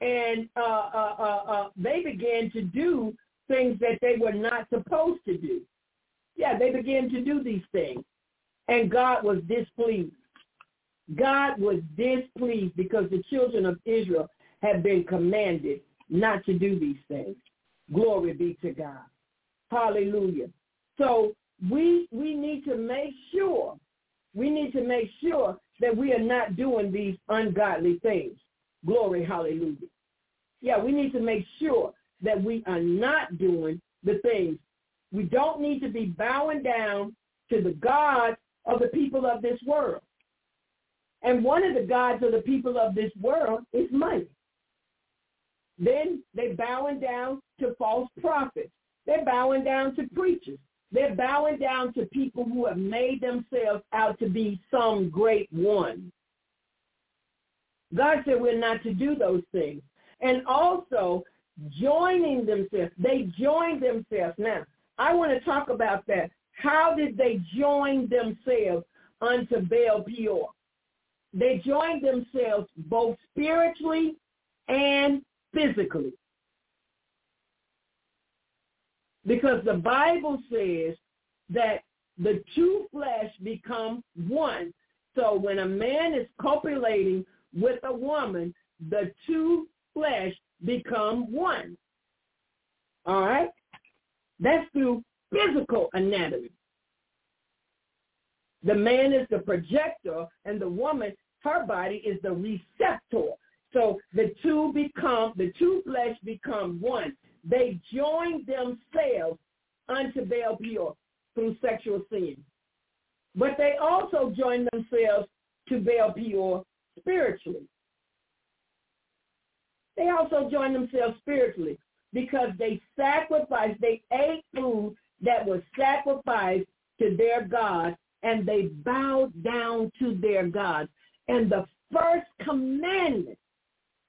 and uh, uh, uh, uh, they began to do things that they were not supposed to do. Yeah, they began to do these things, and God was displeased. God was displeased because the children of Israel had been commanded not to do these things. Glory be to God. Hallelujah. So we we need to make sure we need to make sure that we are not doing these ungodly things. Glory, hallelujah. Yeah, we need to make sure that we are not doing the things. We don't need to be bowing down to the gods of the people of this world. And one of the gods of the people of this world is money. Then they're bowing down to false prophets. They're bowing down to preachers. They're bowing down to people who have made themselves out to be some great one. God said we're not to do those things. And also joining themselves. They joined themselves. Now, I want to talk about that. How did they join themselves unto Baal Peor? They joined themselves both spiritually and physically. Because the Bible says that the two flesh become one. So when a man is copulating with a woman, the two flesh become one. All right? That's through physical anatomy. The man is the projector and the woman, her body is the receptor. So the two become, the two flesh become one. They joined themselves unto Baal Peor through sexual sin. But they also joined themselves to Baal Peor spiritually. They also joined themselves spiritually because they sacrificed, they ate food that was sacrificed to their gods and they bowed down to their gods. And the first commandment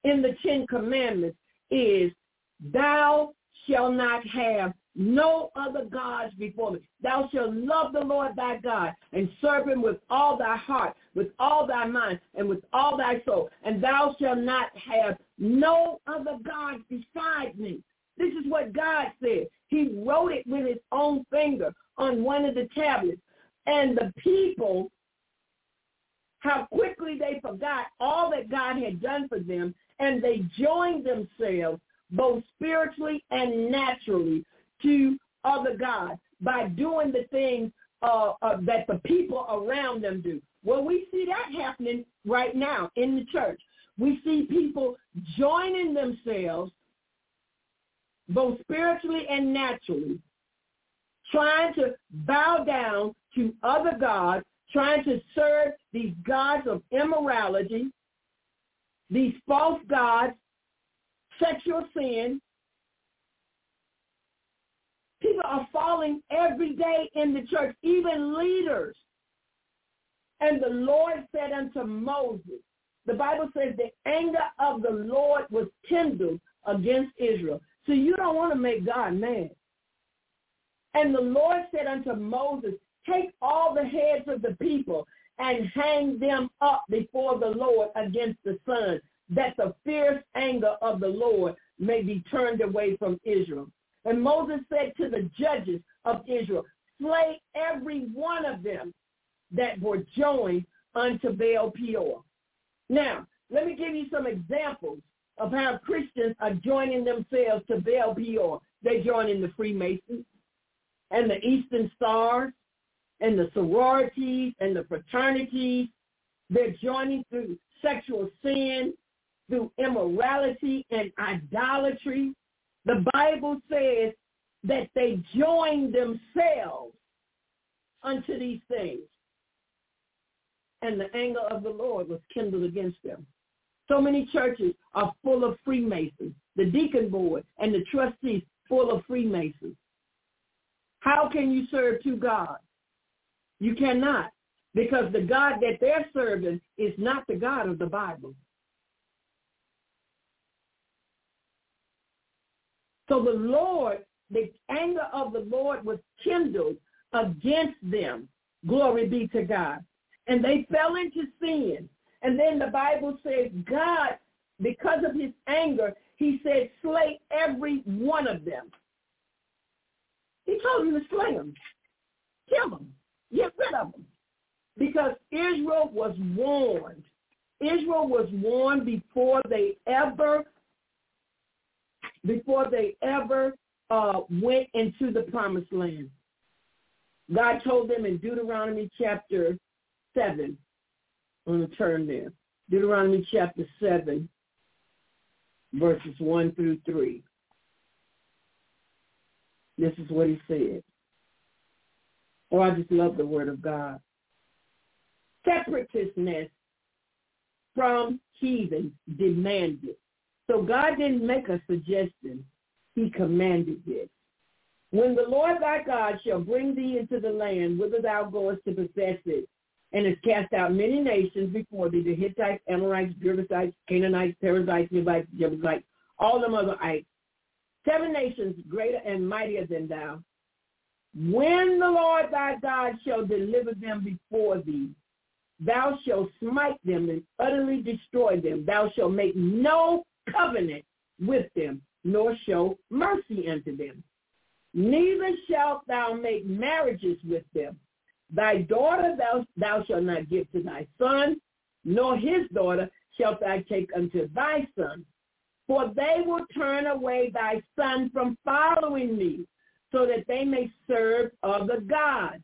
in the Ten Commandments is, thou shalt not have no other gods before me. Thou shalt love the Lord thy God and serve him with all thy heart, with all thy mind, and with all thy soul. And thou shalt not have no other gods beside me. This is what God said. He wrote it with his own finger on one of the tablets. And the people, how quickly they forgot all that God had done for them, and they joined themselves both spiritually and naturally to other gods by doing the things uh, uh, that the people around them do. Well, we see that happening right now in the church. We see people joining themselves both spiritually and naturally, trying to bow down to other gods, trying to serve these gods of immorality, these false gods, sexual sin. People are falling every day in the church, even leaders. And the Lord said unto Moses, the Bible says the anger of the Lord was kindled against Israel. So you don't want to make God mad. And the Lord said unto Moses, take all the heads of the people and hang them up before the Lord against the sun, that the fierce anger of the Lord may be turned away from Israel. And Moses said to the judges of Israel, slay every one of them that were joined unto Baal Peor. Now, let me give you some examples of how Christians are joining themselves to Baal Peor. They're joining the Freemasons and the Eastern Stars and the sororities and the fraternities. They're joining through sexual sin, through immorality and idolatry. The Bible says that they join themselves unto these things. And the anger of the Lord was kindled against them. So many churches are full of Freemasons, the deacon board and the trustees full of Freemasons. How can you serve two gods? You cannot because the God that they're serving is not the God of the Bible. So the Lord, the anger of the Lord was kindled against them. Glory be to God. And they fell into sin. And then the Bible says God, because of his anger, he said, slay every one of them. He told them to slay them, kill them, get rid of them. Because Israel was warned. Israel was warned before they ever, before they ever uh, went into the promised land. God told them in Deuteronomy chapter 7, I'm going to turn there. Deuteronomy chapter 7, verses 1 through 3. This is what he said. Oh, I just love the word of God. Separativeness from heathen demanded. So God didn't make a suggestion. He commanded this. When the Lord thy God shall bring thee into the land whither thou goest to possess it, and has cast out many nations before thee, the Hittites, Amorites, Girgashites, Canaanites, Perizzites, Hivites, Jebusites, all them other ites, seven nations greater and mightier than thou. When the Lord thy God shall deliver them before thee, thou shalt smite them and utterly destroy them. Thou shalt make no covenant with them, nor show mercy unto them. Neither shalt thou make marriages with them Thy daughter thou, thou shalt not give to thy son, nor his daughter shalt thou take unto thy son. For they will turn away thy son from following me, so that they may serve other gods.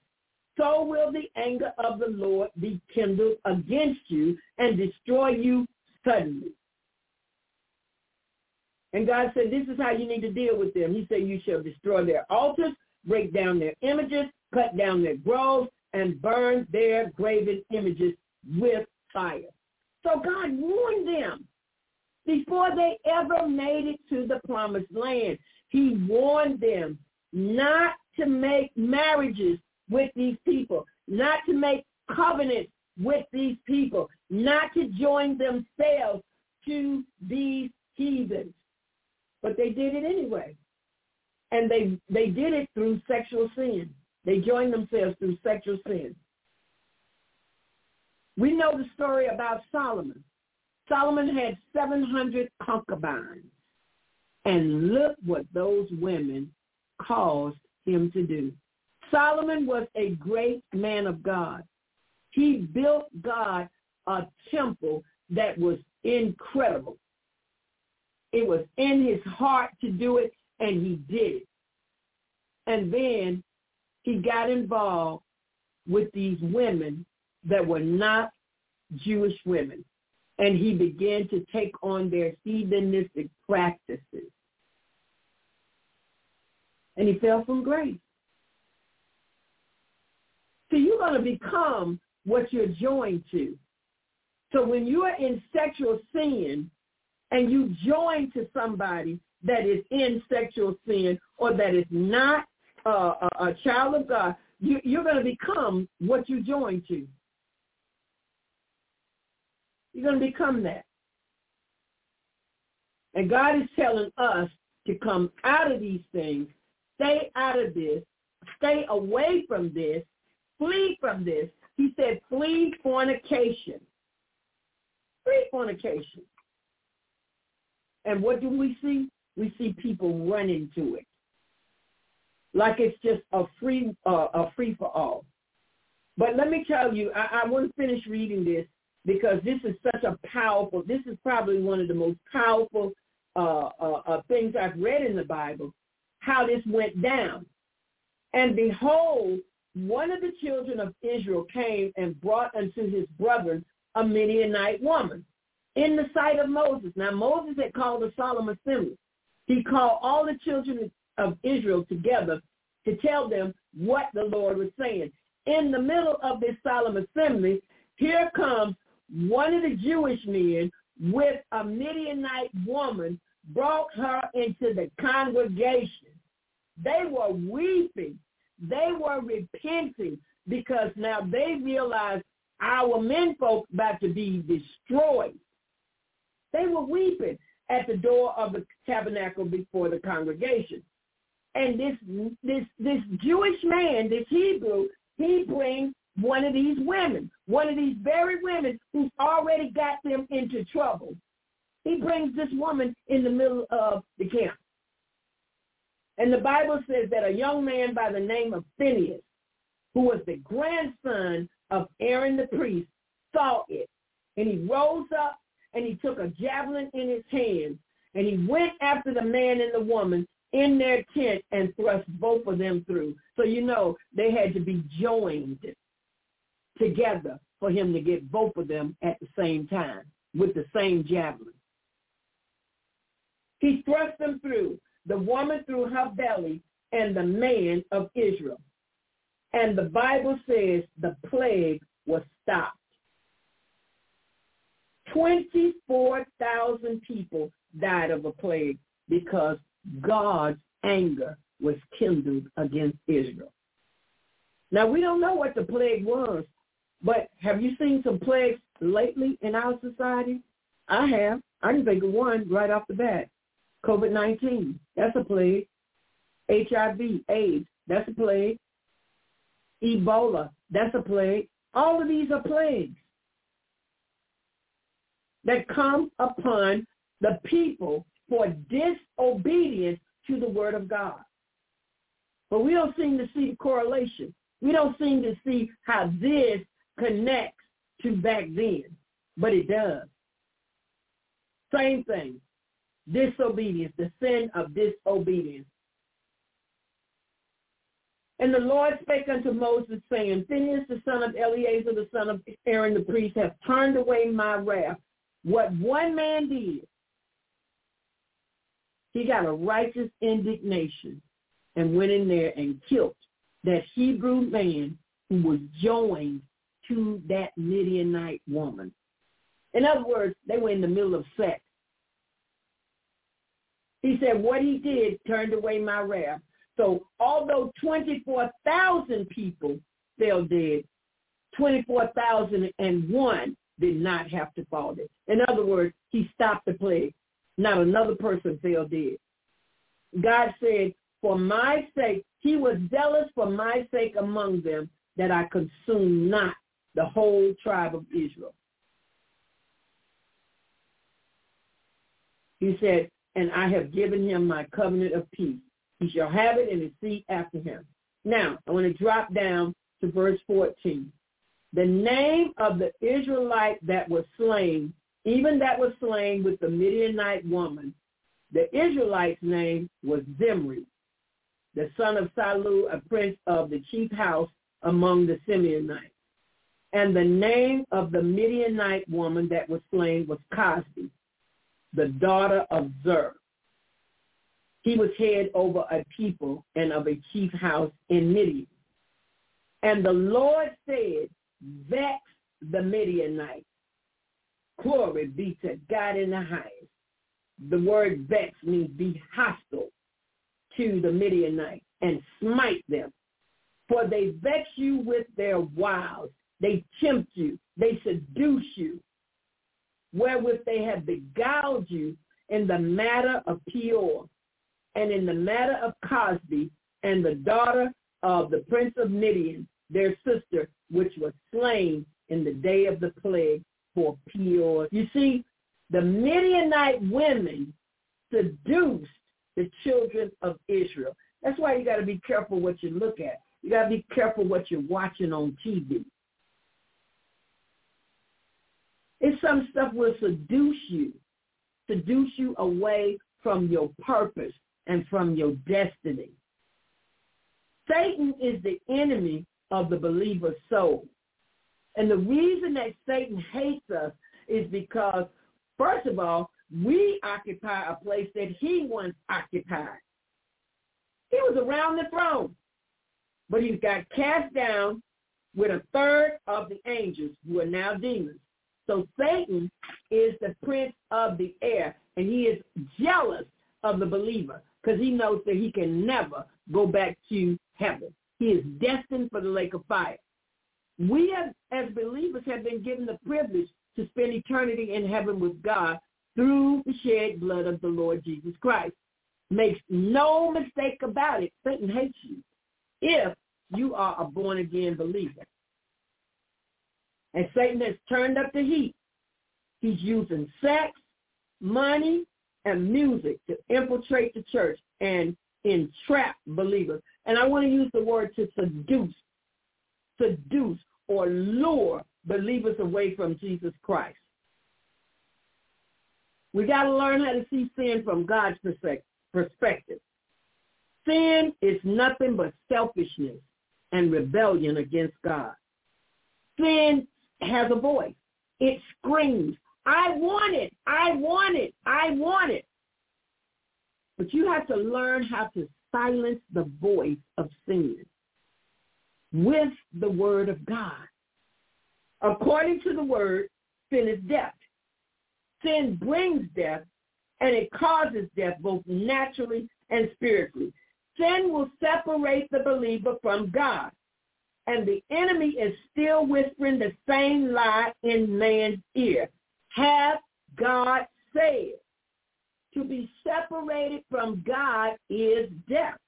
So will the anger of the Lord be kindled against you and destroy you suddenly. And God said, this is how you need to deal with them. He said, you shall destroy their altars, break down their images, cut down their groves, and burn their graven images with fire. So God warned them before they ever made it to the promised land. He warned them not to make marriages with these people, not to make covenants with these people, not to join themselves to these heathens. But they did it anyway. And they, they did it through sexual sin. They joined themselves through sexual sin. We know the story about Solomon. Solomon had 700 concubines. And look what those women caused him to do. Solomon was a great man of God. He built God a temple that was incredible. It was in his heart to do it, and he did it. And then he got involved with these women that were not Jewish women. And he began to take on their heathenistic practices. And he fell from grace. So you're going to become what you're joined to. So when you are in sexual sin and you join to somebody that is in sexual sin or that is not uh, a, a child of God, you, you're going to become what you join to. You're going to become that. And God is telling us to come out of these things, stay out of this, stay away from this, flee from this. He said, flee fornication. Flee fornication. And what do we see? We see people running to it like it's just a free uh, a free for all. But let me tell you, I, I want to finish reading this because this is such a powerful. This is probably one of the most powerful uh, uh, uh, things I've read in the Bible. How this went down, and behold, one of the children of Israel came and brought unto his brethren a Midianite woman in the sight of Moses. Now Moses had called a solemn assembly. He called all the children of Israel together to tell them what the Lord was saying. In the middle of this solemn assembly, here comes one of the Jewish men with a Midianite woman, brought her into the congregation. They were weeping. They were repenting because now they realized our menfolk about to be destroyed. They were weeping at the door of the tabernacle before the congregation. And this this this Jewish man, this Hebrew, he brings one of these women, one of these very women who's already got them into trouble. He brings this woman in the middle of the camp. And the Bible says that a young man by the name of Phinehas, who was the grandson of Aaron the priest, saw it. And he rose up and he took a javelin in his hand and he went after the man and the woman in their tent and thrust both of them through. So you know they had to be joined together for him to get both of them at the same time with the same javelin. He thrust them through, the woman through her belly and the man of Israel. And the Bible says the plague was stopped. 24,000 people died of a plague because God's anger was kindled against Israel. Now, we don't know what the plague was, but have you seen some plagues lately in our society? I have. I can think of one right off the bat. COVID-19, that's a plague. HIV, AIDS, that's a plague. Ebola, that's a plague. All of these are plagues that come upon the people for disobedience to the word of God. But we don't seem to see the correlation. We don't seem to see how this connects to back then, but it does. Same thing. Disobedience, the sin of disobedience. And the Lord spake unto Moses, saying, Phinehas, the son of Eleazar, the son of Aaron the priest, hath turned away my wrath. What one man did, he got a righteous indignation and went in there and killed that Hebrew man who was joined to that Midianite woman. In other words, they were in the middle of sex. He said, what he did turned away my wrath. So although 24,000 people fell dead, 24,001 did not have to fall dead. In other words, he stopped the plague. Not another person fell dead. God said, for my sake, he was zealous for my sake among them that I consume not the whole tribe of Israel. He said, and I have given him my covenant of peace. He shall have it in his seat after him. Now, I want to drop down to verse 14. The name of the Israelite that was slain, even that was slain with the Midianite woman, the Israelite's name was Zimri, the son of Salu, a prince of the chief house among the Simeonites. And the name of the Midianite woman that was slain was Cozbi, the daughter of Zur. He was head over a people and of a chief house in Midian. And the Lord said, vex the Midianites. Glory be to God in the highest. The word vex means be hostile to the Midianites and smite them. For they vex you with their wiles. They tempt you. They seduce you. Wherewith they have beguiled you in the matter of Peor and in the matter of Cozbi and the daughter of the prince of Midian, their sister, which was slain in the day of the plague for Peor. You see, the Midianite women seduced the children of Israel. That's why you got to be careful what you look at. You got to be careful what you're watching on TV. It's some stuff will seduce you, seduce you away from your purpose and from your destiny. Satan is the enemy of the believer's soul. And the reason that Satan hates us is because, first of all, we occupy a place that he once occupied. He was around the throne, but he got cast down with a third of the angels who are now demons. So Satan is the prince of the air, and he is jealous of the believer because he knows that he can never go back to heaven. He is destined for the lake of fire. We have, as believers have been given the privilege to spend eternity in heaven with God through the shed blood of the Lord Jesus Christ. Makes no mistake about it, Satan hates you if you are a born-again believer. And Satan has turned up the heat. He's using sex, money, and music to infiltrate the church and entrap believers. And I want to use the word to seduce, seduce or lure believers away from Jesus Christ. We got to learn how to see sin from God's perspective. Sin is nothing but selfishness and rebellion against God. Sin has a voice. It screams, I want it, I want it, I want it. But you have to learn how to silence the voice of sin with the word of God. According to the word, sin is death. Sin brings death and it causes death both naturally and spiritually. Sin will separate the believer from God. And the enemy is still whispering the same lie in man's ear. Have God said. To be separated from God is death.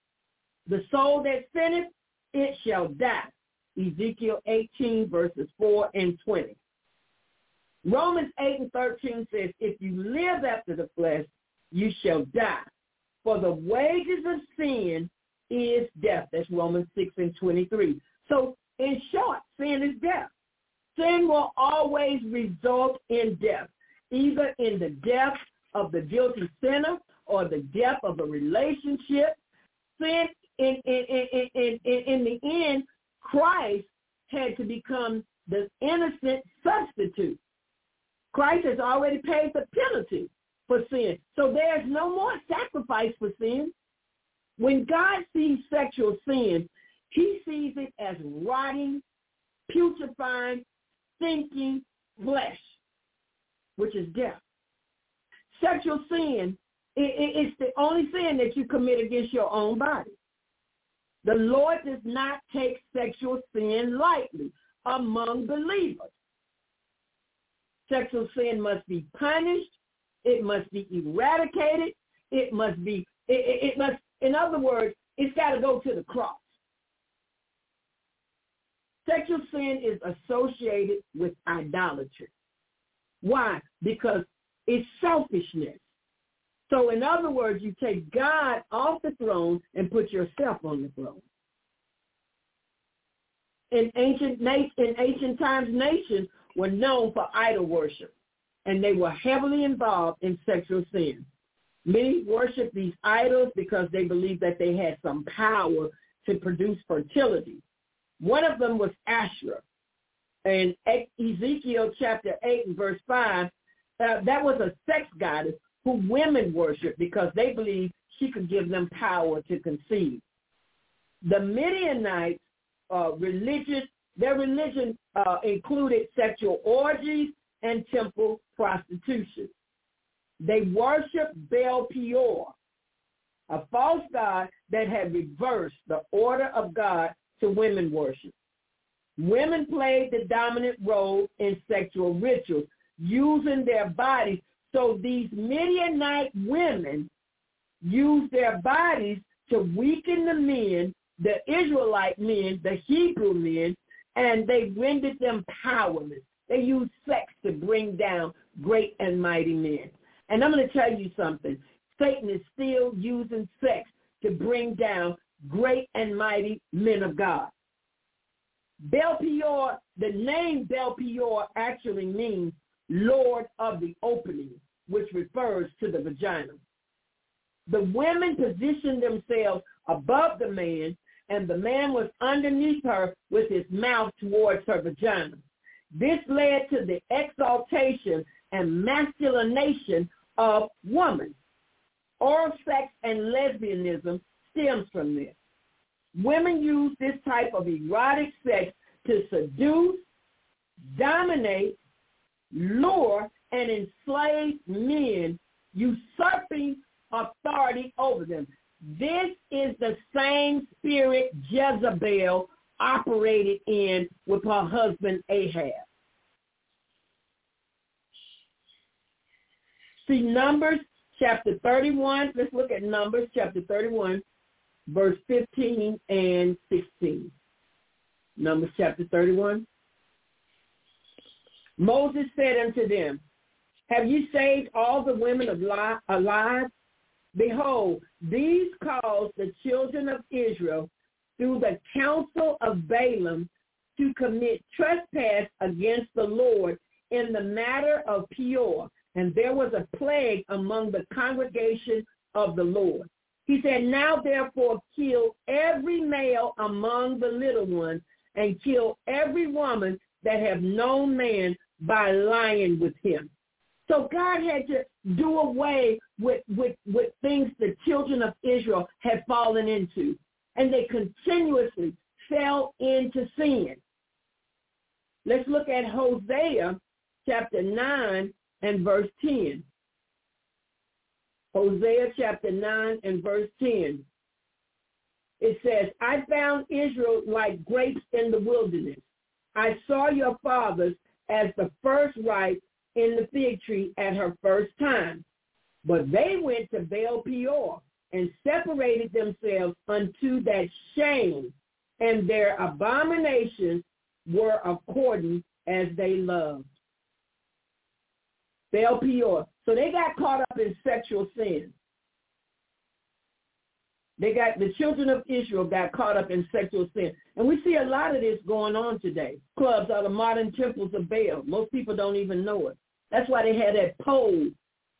The soul that sinneth, it shall die. Ezekiel 18 verses 4 and 20. Romans 8 and 13 says, if you live after the flesh, you shall die. For the wages of sin is death. That's Romans 6 and 23. So in short, sin is death. Sin will always result in death, either in the death of the guilty sinner or the death of a relationship. Sin, in, in, in, in, in, in the end, Christ had to become the innocent substitute. Christ has already paid the penalty for sin. So there's no more sacrifice for sin. When God sees sexual sin, he sees it as rotting, putrefying, stinking flesh, which is death. Sexual sin is the only sin that you commit against your own body. The Lord does not take sexual sin lightly among believers. Sexual sin must be punished. It must be eradicated. It must be, it, it must, in other words, it's got to go to the cross. Sexual sin is associated with idolatry. Why? Because it's selfishness. So in other words, you take God off the throne and put yourself on the throne. In ancient in ancient times, nations were known for idol worship, and they were heavily involved in sexual sin. Many worshiped these idols because they believed that they had some power to produce fertility. One of them was Asherah. In Ezekiel chapter 8 and verse 5, uh, that was a sex goddess who women worshiped because they believed she could give them power to conceive. The Midianites, uh, religious, their religion uh, included sexual orgies and temple prostitution. They worshiped Baal Peor, a false god that had reversed the order of God to women worship. Women played the dominant role in sexual rituals, using their bodies. So these Midianite women used their bodies to weaken the men, the Israelite men, the Hebrew men, and they rendered them powerless. They used sex to bring down great and mighty men. And I'm going to tell you something. Satan is still using sex to bring down great and mighty men of God. Baal Peor, the name Baal Peor actually means Lord of the opening, which refers to the vagina. The women positioned themselves above the man and the man was underneath her with his mouth towards her vagina. This led to the exaltation and masculination of woman. Oral sex and lesbianism stems from this. Women use this type of erotic sex to seduce, dominate, lure, and enslave men, usurping authority over them. This is the same spirit Jezebel operated in with her husband Ahab. See Numbers chapter 31. Let's look at Numbers chapter 31, verse 15 and 16. Numbers chapter 31. Moses said unto them, Have you saved all the women of alive? Behold, these caused the children of Israel through the counsel of Balaam to commit trespass against the Lord in the matter of Peor. And there was a plague among the congregation of the Lord. He said, now therefore kill every male among the little ones and kill every woman that have known man by lying with him. So God had to do away with, with, with things the children of Israel had fallen into. And they continuously fell into sin. Let's look at Hosea chapter 9 and verse 10. Hosea chapter 9 and verse 10. It says, I found Israel like grapes in the wilderness. I saw your fathers as the first ripe in the fig tree at her first time. But they went to Baal Peor and separated themselves unto that shame, and their abominations were according as they loved. Baal Peor. So they got caught up in sexual sin. They got the children of Israel got caught up in sexual sin. And we see a lot of this going on today. Clubs are the modern temples of Baal. Most people don't even know it. That's why they had that pole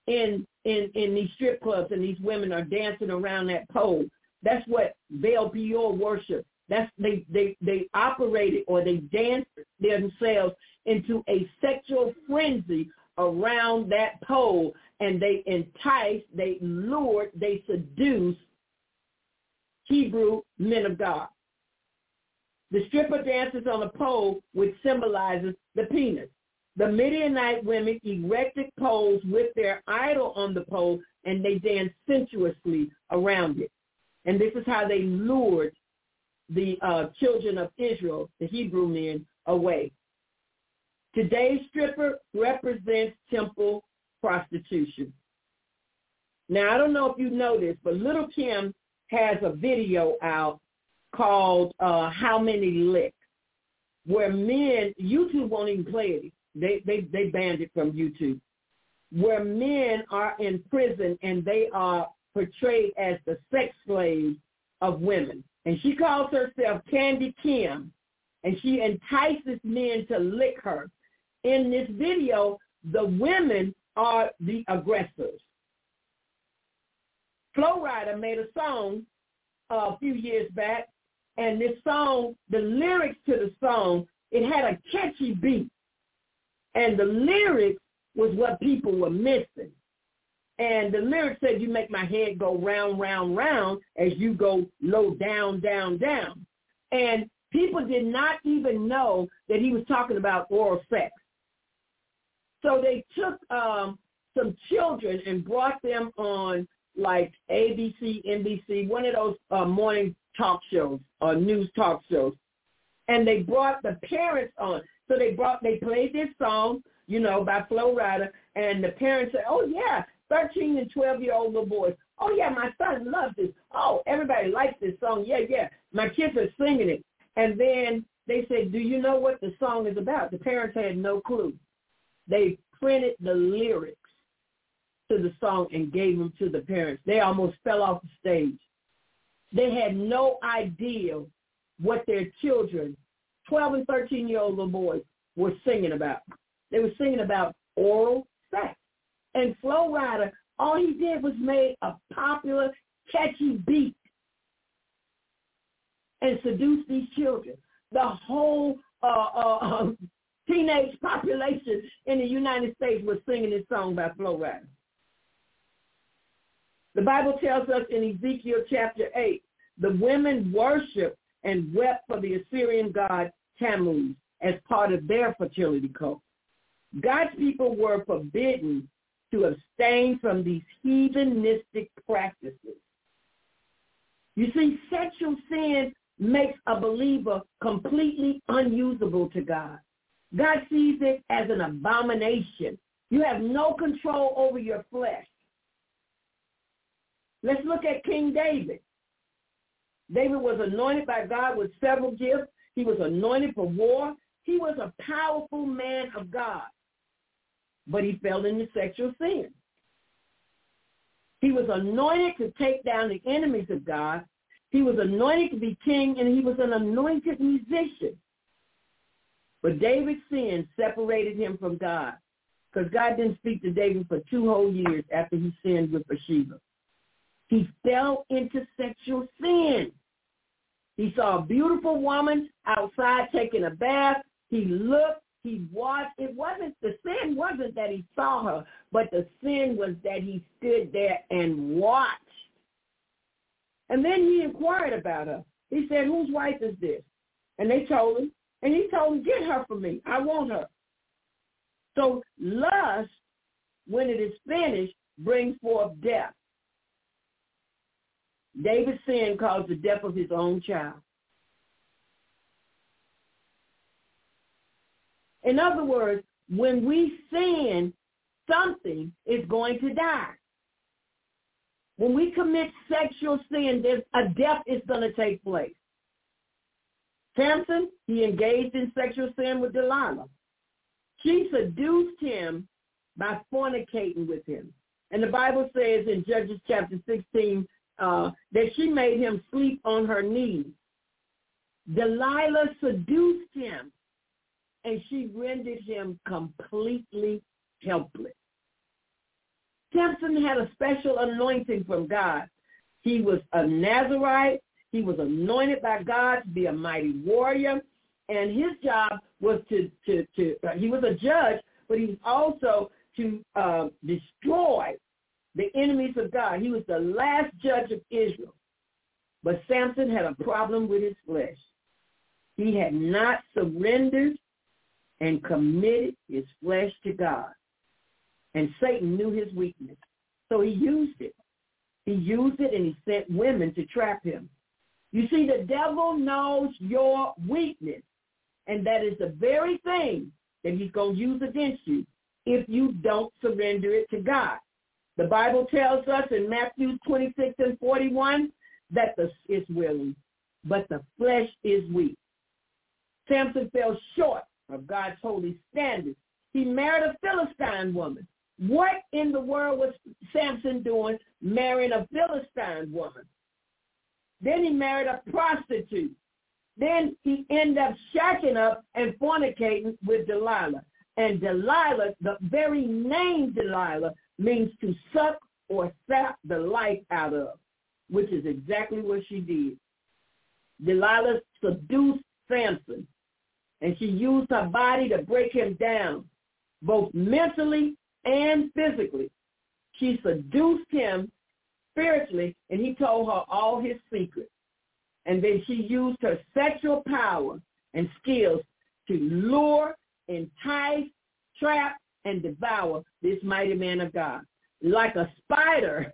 in in in these strip clubs, and these women are dancing around that pole. That's what Baal Peor worship. That's they they they operated or they danced themselves into a sexual frenzy around that pole, and they enticed, they lured, they seduced Hebrew men of God. The stripper dances on a pole, which symbolizes the penis. The Midianite women erected poles with their idol on the pole, and they danced sensuously around it. And this is how they lured the uh, children of Israel, the Hebrew men, away. Today's stripper represents temple prostitution. Now, I don't know if you know this, but Little Kim has a video out called uh, How Many Licks, where men, YouTube won't even play it. They, they, they banned it from YouTube, where men are in prison and they are portrayed as the sex slaves of women. And she calls herself Candy Kim, and she entices men to lick her. In this video, the women are the aggressors. Flo Rida made a song uh, a few years back, and this song, the lyrics to the song, it had a catchy beat, and the lyrics was what people were missing. And the lyrics said, you make my head go round, round, round as you go low, down, down, down. And people did not even know that he was talking about oral sex. So they took um, some children and brought them on like ABC, NBC, one of those uh, morning talk shows or news talk shows, and they brought the parents on. So they brought, they played this song, you know, by Flo Rida, and the parents said, "Oh yeah, 13 and 12 year old little boys. Oh yeah, my son loves this. Oh, everybody likes this song. Yeah, yeah. My kids are singing it." And then they said, "Do you know what the song is about?" The parents had no clue. They printed the lyrics to the song and gave them to the parents. They almost fell off the stage. They had no idea what their children, 12 and 13 year old little boys, were singing about. They were singing about oral sex. And Flo Rida, all he did was make a popular, catchy beat. and seduce these children. The whole uh, uh, teenage population in the United States was singing this song by Flo Rida. The Bible tells us in Ezekiel chapter 8, the women worshiped and wept for the Assyrian god Tammuz as part of their fertility cult. God's people were forbidden to abstain from these heathenistic practices. You see, sexual sin makes a believer completely unusable to God. God sees it as an abomination. You have no control over your flesh. Let's look at King David. David was anointed by God with several gifts. He was anointed for war. He was a powerful man of God, but he fell into sexual sin. He was anointed to take down the enemies of God. He was anointed to be king, and he was an anointed musician. But David's sin separated him from God because God didn't speak to David for two whole years after he sinned with Bathsheba. He fell into sexual sin. He saw a beautiful woman outside taking a bath. He looked, he watched. It wasn't, the sin wasn't that he saw her, but the sin was that he stood there and watched. And then he inquired about her. He said, whose wife is this? And they told him. And he told him, get her for me. I want her. So lust, when it is finished, brings forth death. David's sin caused the death of his own child. In other words, when we sin, something is going to die. When we commit sexual sin, a death is going to take place. Samson, he engaged in sexual sin with Delilah. She seduced him by fornicating with him. And the Bible says in Judges chapter 16 uh, that she made him sleep on her knees. Delilah seduced him, and she rendered him completely helpless. Samson had a special anointing from God. He was a Nazarite. He was anointed by God to be a mighty warrior. And his job was to, to, to uh, he was a judge, but he was also to uh, destroy the enemies of God. He was the last judge of Israel. But Samson had a problem with his flesh. He had not surrendered and committed his flesh to God. And Satan knew his weakness. So he used it. He used it and he sent women to trap him. You see, the devil knows your weakness. And that is the very thing that he's going to use against you if you don't surrender it to God. The Bible tells us in Matthew 26 and 41 that the is willing, but the flesh is weak. Samson fell short of God's holy standards. He married a Philistine woman. What in the world was Samson doing marrying a Philistine woman? Then he married a prostitute. Then he ended up shacking up and fornicating with Delilah. And Delilah, the very name Delilah, means to suck or sap the life out of, which is exactly what she did. Delilah seduced Samson, and she used her body to break him down, both mentally and physically. She seduced him spiritually, and he told her all his secrets. And then she used her sexual power and skills to lure, entice, trap, and devour this mighty man of God. Like a spider,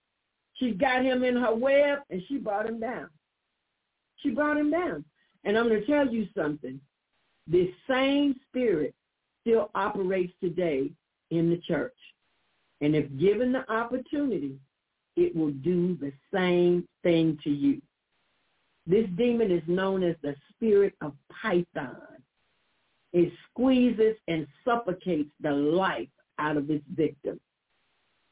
she got him in her web and she brought him down. She brought him down. And I'm going to tell you something. This same spirit still operates today in the church. And if given the opportunity, it will do the same thing to you. This demon is known as the spirit of Python. It squeezes and suffocates the life out of its victim.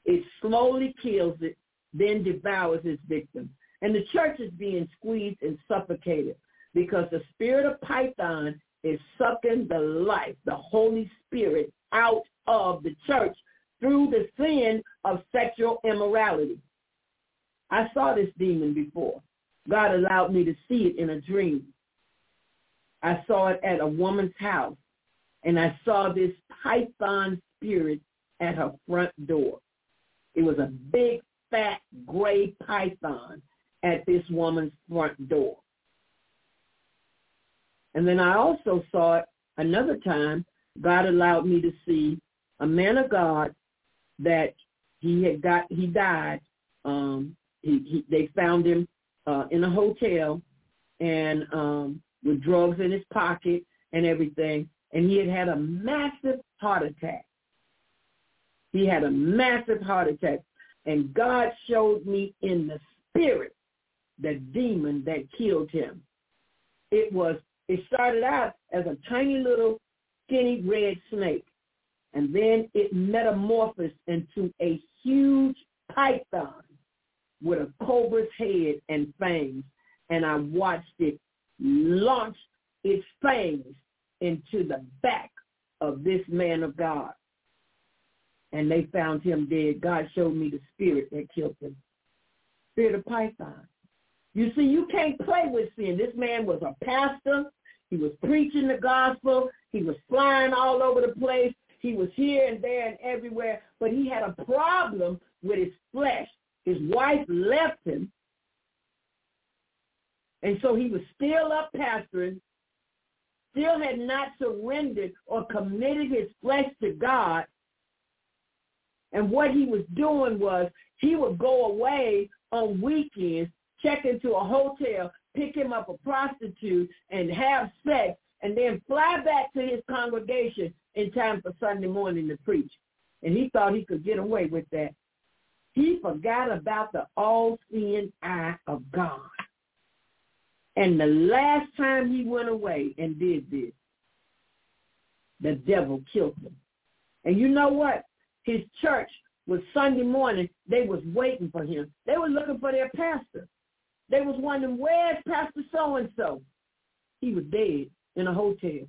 It slowly kills it, then devours its victim. And the church is being squeezed and suffocated because the spirit of Python is sucking the life, the Holy Spirit, out of the church through the sin of sexual immorality. I saw this demon before. God allowed me to see it in a dream. I saw it at a woman's house, and I saw this python spirit at her front door. It was a big, fat, gray python at this woman's front door. And then I also saw it another time. God allowed me to see a man of God that he had got, he died. Um, he, he, they found him uh, in a hotel and um, with drugs in his pocket and everything. And he had had a massive heart attack. He had a massive heart attack. And God showed me in the spirit the demon that killed him. It was, it started out as a tiny little skinny red snake. And then it metamorphosed into a huge python with a cobra's head and fangs. And I watched it launch its fangs into the back of this man of God. And they found him dead. God showed me the spirit that killed him. Spirit of Python. You see, you can't play with sin. This man was a pastor. He was preaching the gospel. He was flying all over the place. He was here and there and everywhere. But he had a problem with his flesh. His wife left him. And so he was still up pastoring, still had not surrendered or committed his flesh to God. And what he was doing was he would go away on weekends, check into a hotel, pick him up a prostitute, and have sex, and then fly back to his congregation in time for Sunday morning to preach. And he thought he could get away with that. He forgot about the all-seeing eye of God. And the last time he went away and did this, the devil killed him. And you know what? His church was Sunday morning. They was waiting for him. They were looking for their pastor. They was wondering, where's Pastor so-and-so? He was dead in a hotel.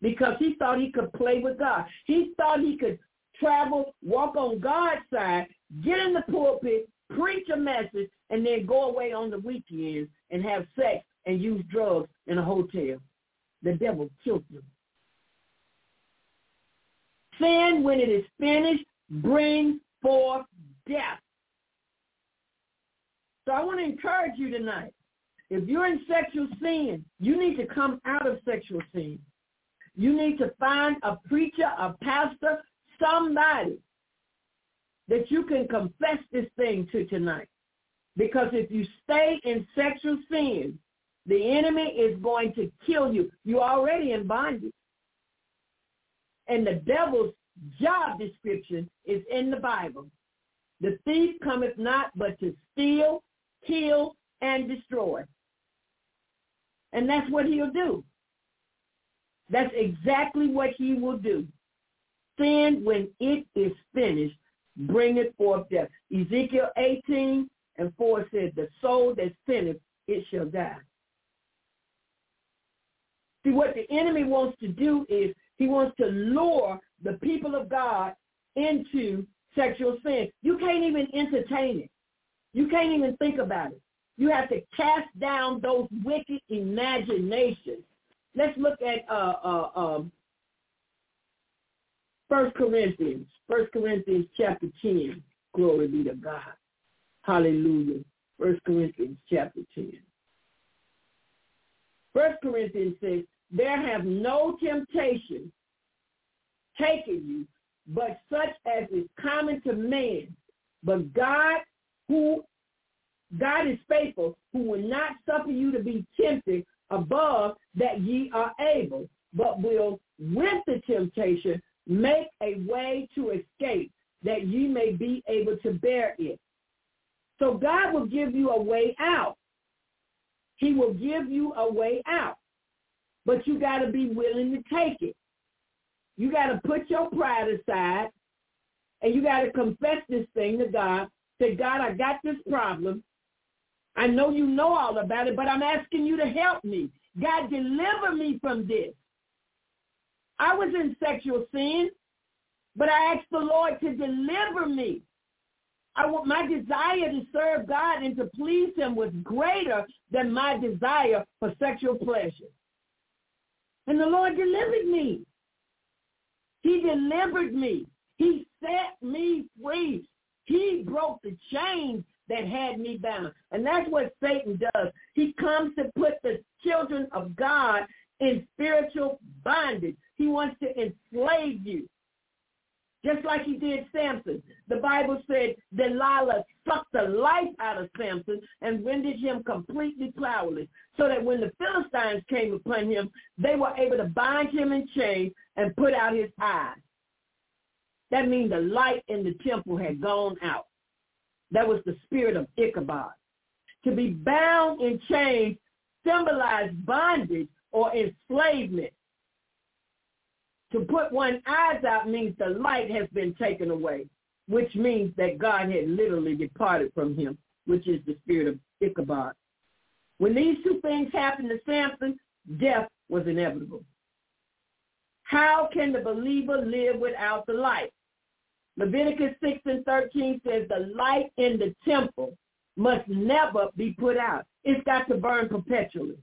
Because he thought he could play with God. He thought he could travel, walk on God's side, get in the pulpit, preach a message, and then go away on the weekends and have sex and use drugs in a hotel. The devil killed him. Sin, when it is finished, brings forth death. So I want to encourage you tonight. If you're in sexual sin, you need to come out of sexual sin. You need to find a preacher, a pastor, somebody that you can confess this thing to tonight. Because if you stay in sexual sin, the enemy is going to kill you. You're already in bondage. And the devil's job description is in the Bible. The thief cometh not but to steal, kill, and destroy. And that's what he'll do. That's exactly what he will do. Sin, when it is finished, bringeth forth death. Ezekiel 18 and 4 said, the soul that sinneth, it shall die. See, what the enemy wants to do is he wants to lure the people of God into sexual sin. You can't even entertain it. You can't even think about it. You have to cast down those wicked imaginations. Let's look at uh, uh, um, First Corinthians, First Corinthians chapter 10. Glory be to God. Hallelujah. First Corinthians chapter 10. First Corinthians says, there have no temptation taken you, but such as is common to man. But God, who God is faithful, who will not suffer you to be tempted above that ye are able, but will with the temptation make a way to escape that ye may be able to bear it. So God will give you a way out. He will give you a way out. But you got to be willing to take it. You got to put your pride aside and you got to confess this thing to God. Say, God, I got this problem. I know you know all about it, but I'm asking you to help me. God, deliver me from this. I was in sexual sin, but I asked the Lord to deliver me. I want my desire to serve God and to please him was greater than my desire for sexual pleasure. And the Lord delivered me. He delivered me. He set me free. He broke the chains that had me bound. And that's what Satan does. He comes to put the children of God in spiritual bondage. He wants to enslave you. Just like he did Samson. The Bible said Delilah sucked the life out of Samson and rendered him completely powerless. So that when the Philistines came upon him, they were able to bind him in chains and put out his eyes. That means the light in the temple had gone out. That was the spirit of Ichabod. To be bound in chains symbolized bondage or enslavement. To put one's eyes out means the light has been taken away, which means that God had literally departed from him, which is the spirit of Ichabod. When these two things happened to Samson, death was inevitable. How can the believer live without the light? Leviticus 6 and 13 says the light in the temple must never be put out. It's got to burn perpetually.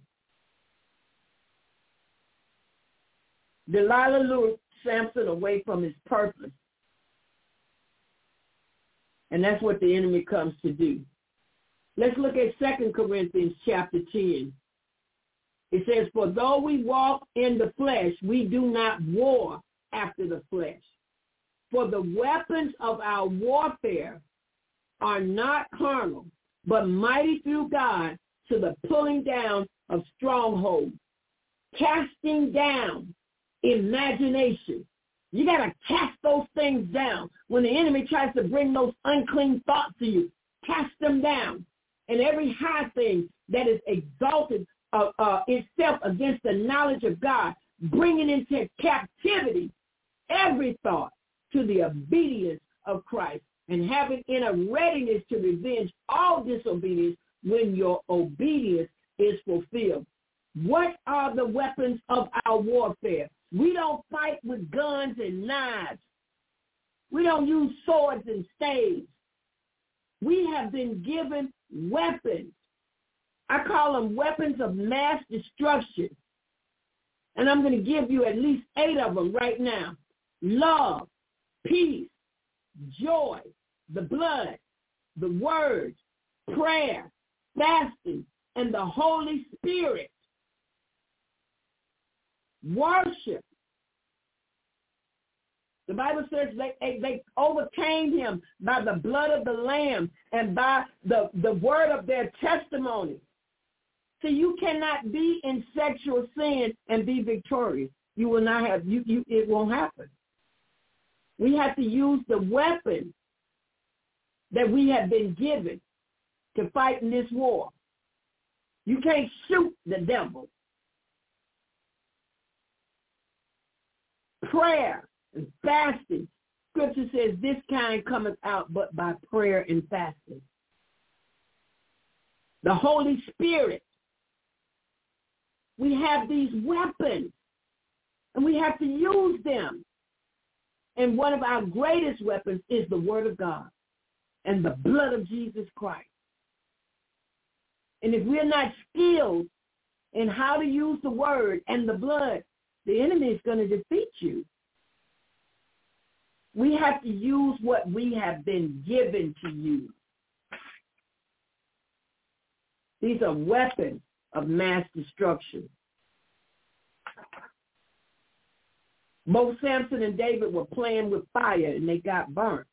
Delilah lured Samson away from his purpose. And that's what the enemy comes to do. Let's look at 2 Corinthians chapter 10. It says, For though we walk in the flesh, we do not war after the flesh. For the weapons of our warfare are not carnal, but mighty through God to the pulling down of strongholds, casting down imagination. You got to cast those things down. When the enemy tries to bring those unclean thoughts to you, cast them down. And every high thing that is exalted uh, uh, itself against the knowledge of God, bringing into captivity every thought to the obedience of Christ and having in a readiness to revenge all disobedience when your obedience is fulfilled. What are the weapons of our warfare? We don't fight with guns and knives. We don't use swords and staves. We have been given weapons. I call them weapons of mass destruction. And I'm going to give you at least eight of them right now. Love, peace, joy, the blood, the word, prayer, fasting, and the Holy Spirit. Worship. The Bible says they, they overcame him by the blood of the Lamb and by the, the word of their testimony. So you cannot be in sexual sin and be victorious. You will not have, you, you, it won't happen. We have to use the weapon that we have been given to fight in this war. You can't shoot the devil. Prayer and fasting. Scripture says this kind cometh out but by prayer and fasting. The Holy Spirit. We have these weapons and we have to use them. And one of our greatest weapons is the word of God and the blood of Jesus Christ. And if we're not skilled in how to use the word and the blood, the enemy is going to defeat you. We have to use what we have been given to use. These are weapons of mass destruction. Both Samson and David were playing with fire and they got burnt.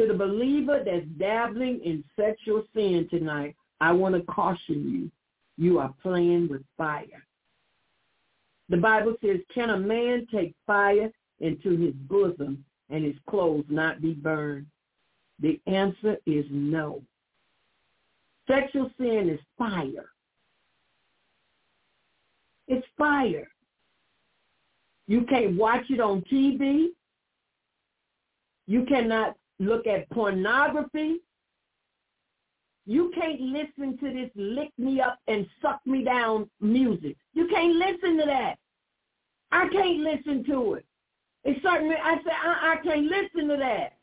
To the believer that's dabbling in sexual sin tonight, I want to caution you. You are playing with fire. The Bible says, can a man take fire into his bosom and his clothes not be burned? The answer is no. Sexual sin is fire. It's fire. You can't watch it on TV. You cannot look at pornography. You can't listen to this lick me up and suck me down music. You can't listen to that. I can't listen to it. It's certainly, I say, I, I can't listen to that.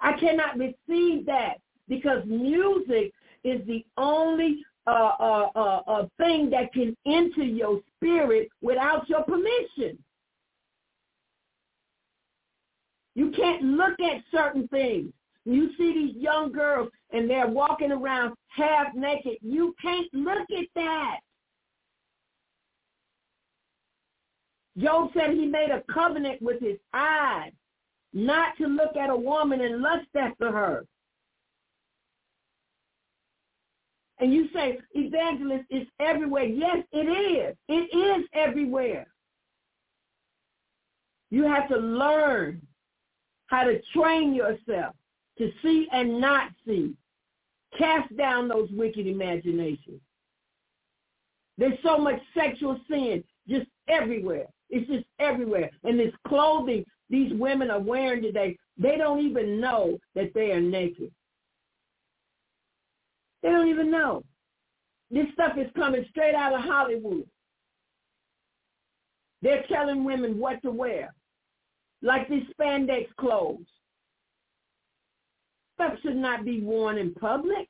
I cannot receive that because music is the only uh, uh, uh, uh, thing that can enter your spirit without your permission. You can't look at certain things. You see these young girls and they're walking around half naked. You can't look at that. Job said he made a covenant with his eyes not to look at a woman and lust after her. And you say, evangelist, is everywhere. Yes, it is. It is everywhere. You have to learn how to train yourself to see and not see. Cast down those wicked imaginations. There's so much sexual sin just everywhere. It's just everywhere. And this clothing these women are wearing today, they don't even know that they are naked. They don't even know. This stuff is coming straight out of Hollywood. They're telling women what to wear, like these spandex clothes. Stuff should not be worn in public.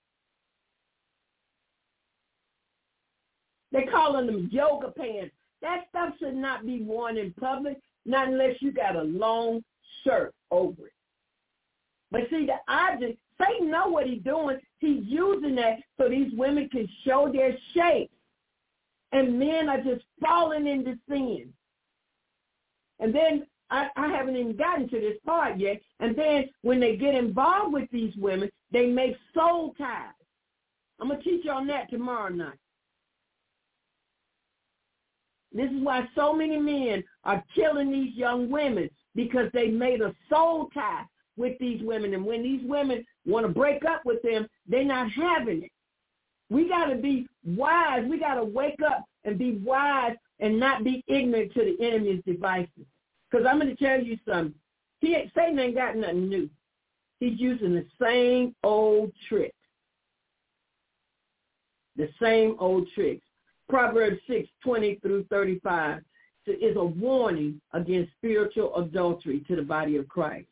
They're calling them yoga pants. That stuff should not be worn in public, not unless you got a long shirt over it. But see, the object, Satan know what he's doing. He's using that so these women can show their shape. And men are just falling into sin. And then I, I haven't even gotten to this part yet. And then when they get involved with these women, they make soul ties. I'm going to teach you on that tomorrow night. This is why so many men are killing these young women because they made a soul tie with these women. And when these women want to break up with them, they're not having it. We got to be wise. We got to wake up and be wise and not be ignorant to the enemy's devices. Because I'm going to tell you something. He, Satan ain't got nothing new. He's using the same old tricks. The same old tricks. Proverbs 6, 20 through 35 is a warning against spiritual adultery to the body of Christ.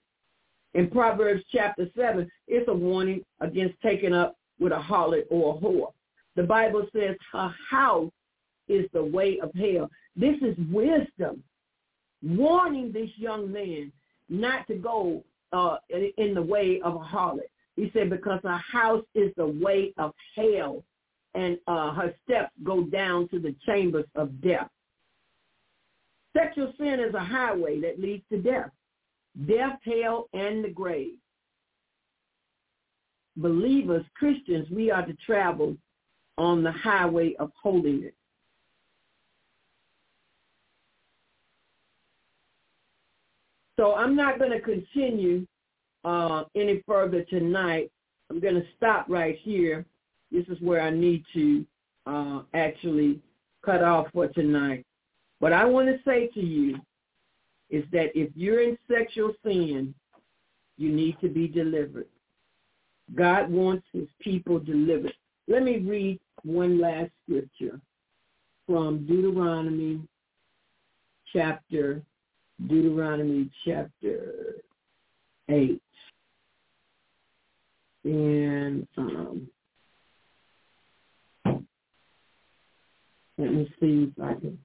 In Proverbs chapter 7, it's a warning against taking up with a harlot or a whore. The Bible says her house is the way of hell. This is wisdom warning this young man not to go uh, in the way of a harlot. He said, because her house is the way of hell, and uh, her steps go down to the chambers of death. Sexual sin is a highway that leads to death, death, hell, and the grave. Believers, Christians, we are to travel on the highway of holiness. So I'm not going to continue uh, any further tonight. I'm going to stop right here. This is where I need to uh, actually cut off for tonight. What I want to say to you is that if you're in sexual sin, you need to be delivered. God wants his people delivered. Let me read one last scripture from Deuteronomy chapter Deuteronomy chapter 8. And um, let me see if I can.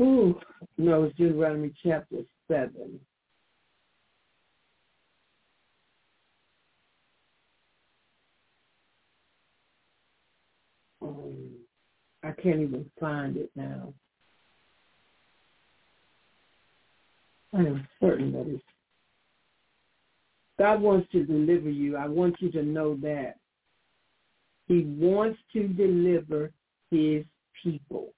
Ooh, no, it's Deuteronomy chapter 7. Um, I can't even find it now. I am certain that God wants to deliver you. I want you to know that. He wants to deliver his people.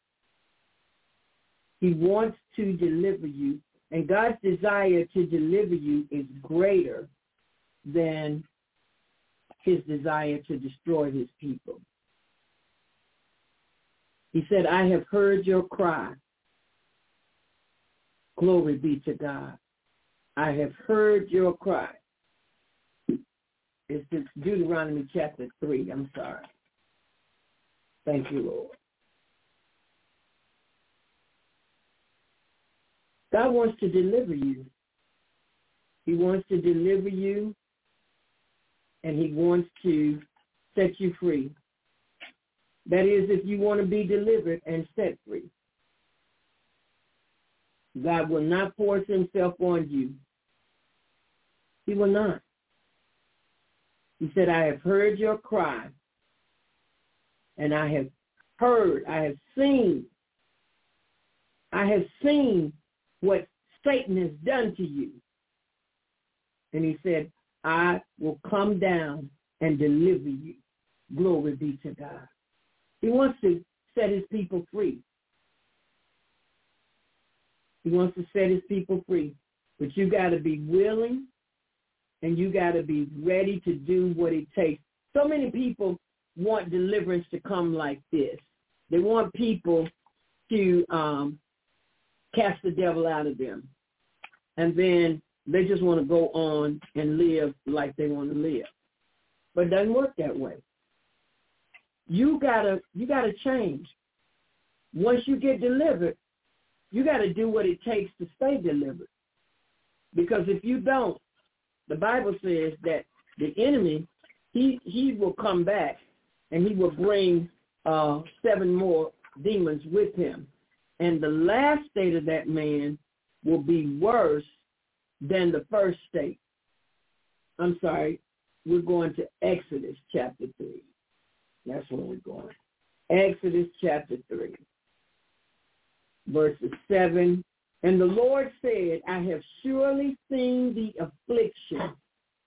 He wants to deliver you. And God's desire to deliver you is greater than his desire to destroy his people. He said, I have heard your cry Glory be to God. I have heard your cry. It's Deuteronomy chapter 3. I'm sorry. Thank you, Lord. God wants to deliver you. He wants to deliver you, and he wants to set you free. That is, if you want to be delivered and set free. God will not force himself on you. He will not. He said, I have heard your cry, and I have heard, I have seen, I have seen what Satan has done to you. And he said, I will come down and deliver you. Glory be to God. He wants to set his people free. He wants to set his people free. But you got to be willing and you got to be ready to do what it takes. So many people want deliverance to come like this. They want people to um, cast the devil out of them. And then they just want to go on and live like they want to live. But it doesn't work that way. You gotta you gotta change. Once you get delivered, you gotta do what it takes to stay delivered. Because if you don't, the Bible says that the enemy he he will come back and he will bring uh, seven more demons with him. And the last state of that man will be worse than the first state. I'm sorry, we're going to Exodus chapter 3. That's where we're going. Exodus chapter 3, verses 7. And the Lord said, I have surely seen the affliction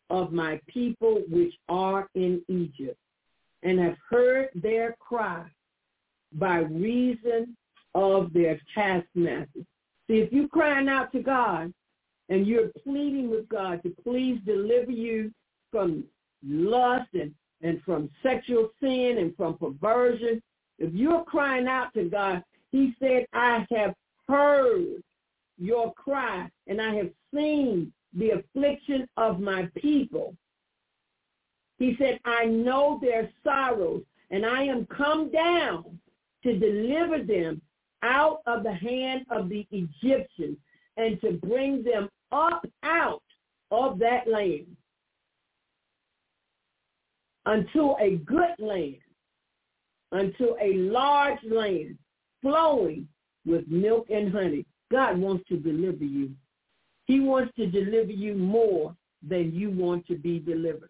of my people which are in Egypt, and have heard their cry by reason of their taskmasters. See, if you're crying out to God and you're pleading with God to please deliver you from lust and, and from sexual sin and from perversion, if you're crying out to God, he said, I have heard your cry and I have seen the affliction of my people. He said, I know their sorrows and I am come down to deliver them out of the hand of the Egyptians and to bring them up out of that land unto a good land, unto a large land flowing with milk and honey. God wants to deliver you. He wants to deliver you more than you want to be delivered.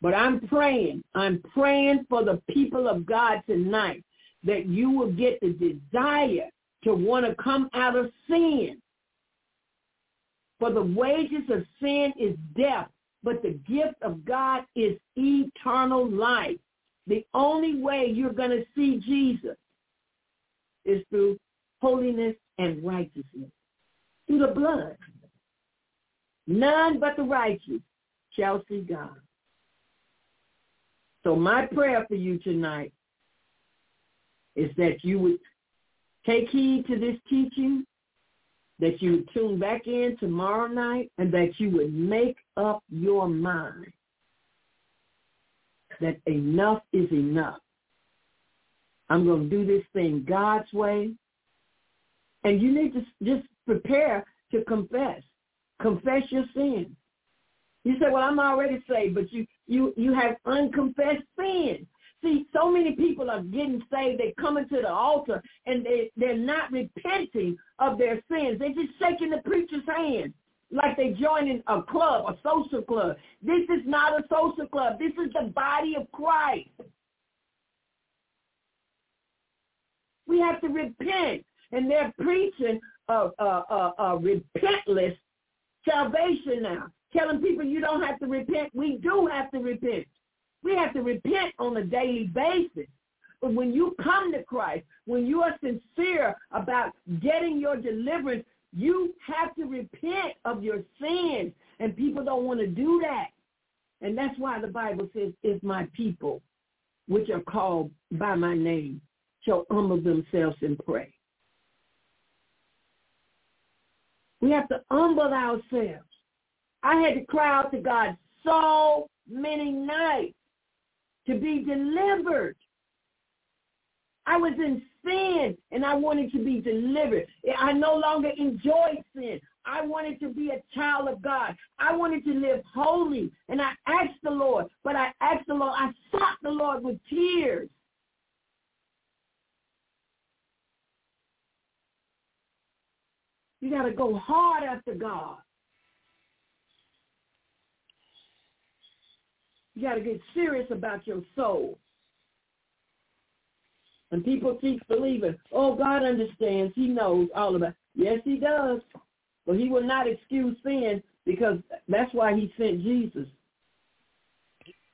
But I'm praying, I'm praying for the people of God tonight that you will get the desire to want to come out of sin. For the wages of sin is death, but the gift of God is eternal life. The only way you're going to see Jesus is through holiness and righteousness, through the blood. None but the righteous shall see God. So my prayer for you tonight is that you would take heed to this teaching, that you would tune back in tomorrow night, and that you would make up your mind that enough is enough. I'm going to do this thing God's way. And you need to just prepare to confess. Confess your sin. You say, well, I'm already saved, but you, you, you have unconfessed sin. See, so many people are getting saved. They come into the altar and they, they're not repenting of their sins. They're just shaking the preacher's hand like they're joining a club, a social club. This is not a social club. This is the body of Christ. We have to repent. And they're preaching a, a, a, repentless salvation now. Telling people you don't have to repent. We do have to repent. We have to repent on a daily basis. But when you come to Christ, when you are sincere about getting your deliverance, you have to repent of your sins. And people don't want to do that. And that's why the Bible says, if my people, which are called by my name, shall humble themselves and pray. We have to humble ourselves. I had to cry out to God so many nights to be delivered. I was in sin and I wanted to be delivered. I no longer enjoyed sin. I wanted to be a child of God. I wanted to live holy. And I asked the Lord, but I asked the Lord, I sought the Lord with tears. You got to go hard after God. You got to get serious about your soul. And people keep believing, oh, God understands. He knows all about it. Yes, he does. But he will not excuse sin because that's why he sent Jesus.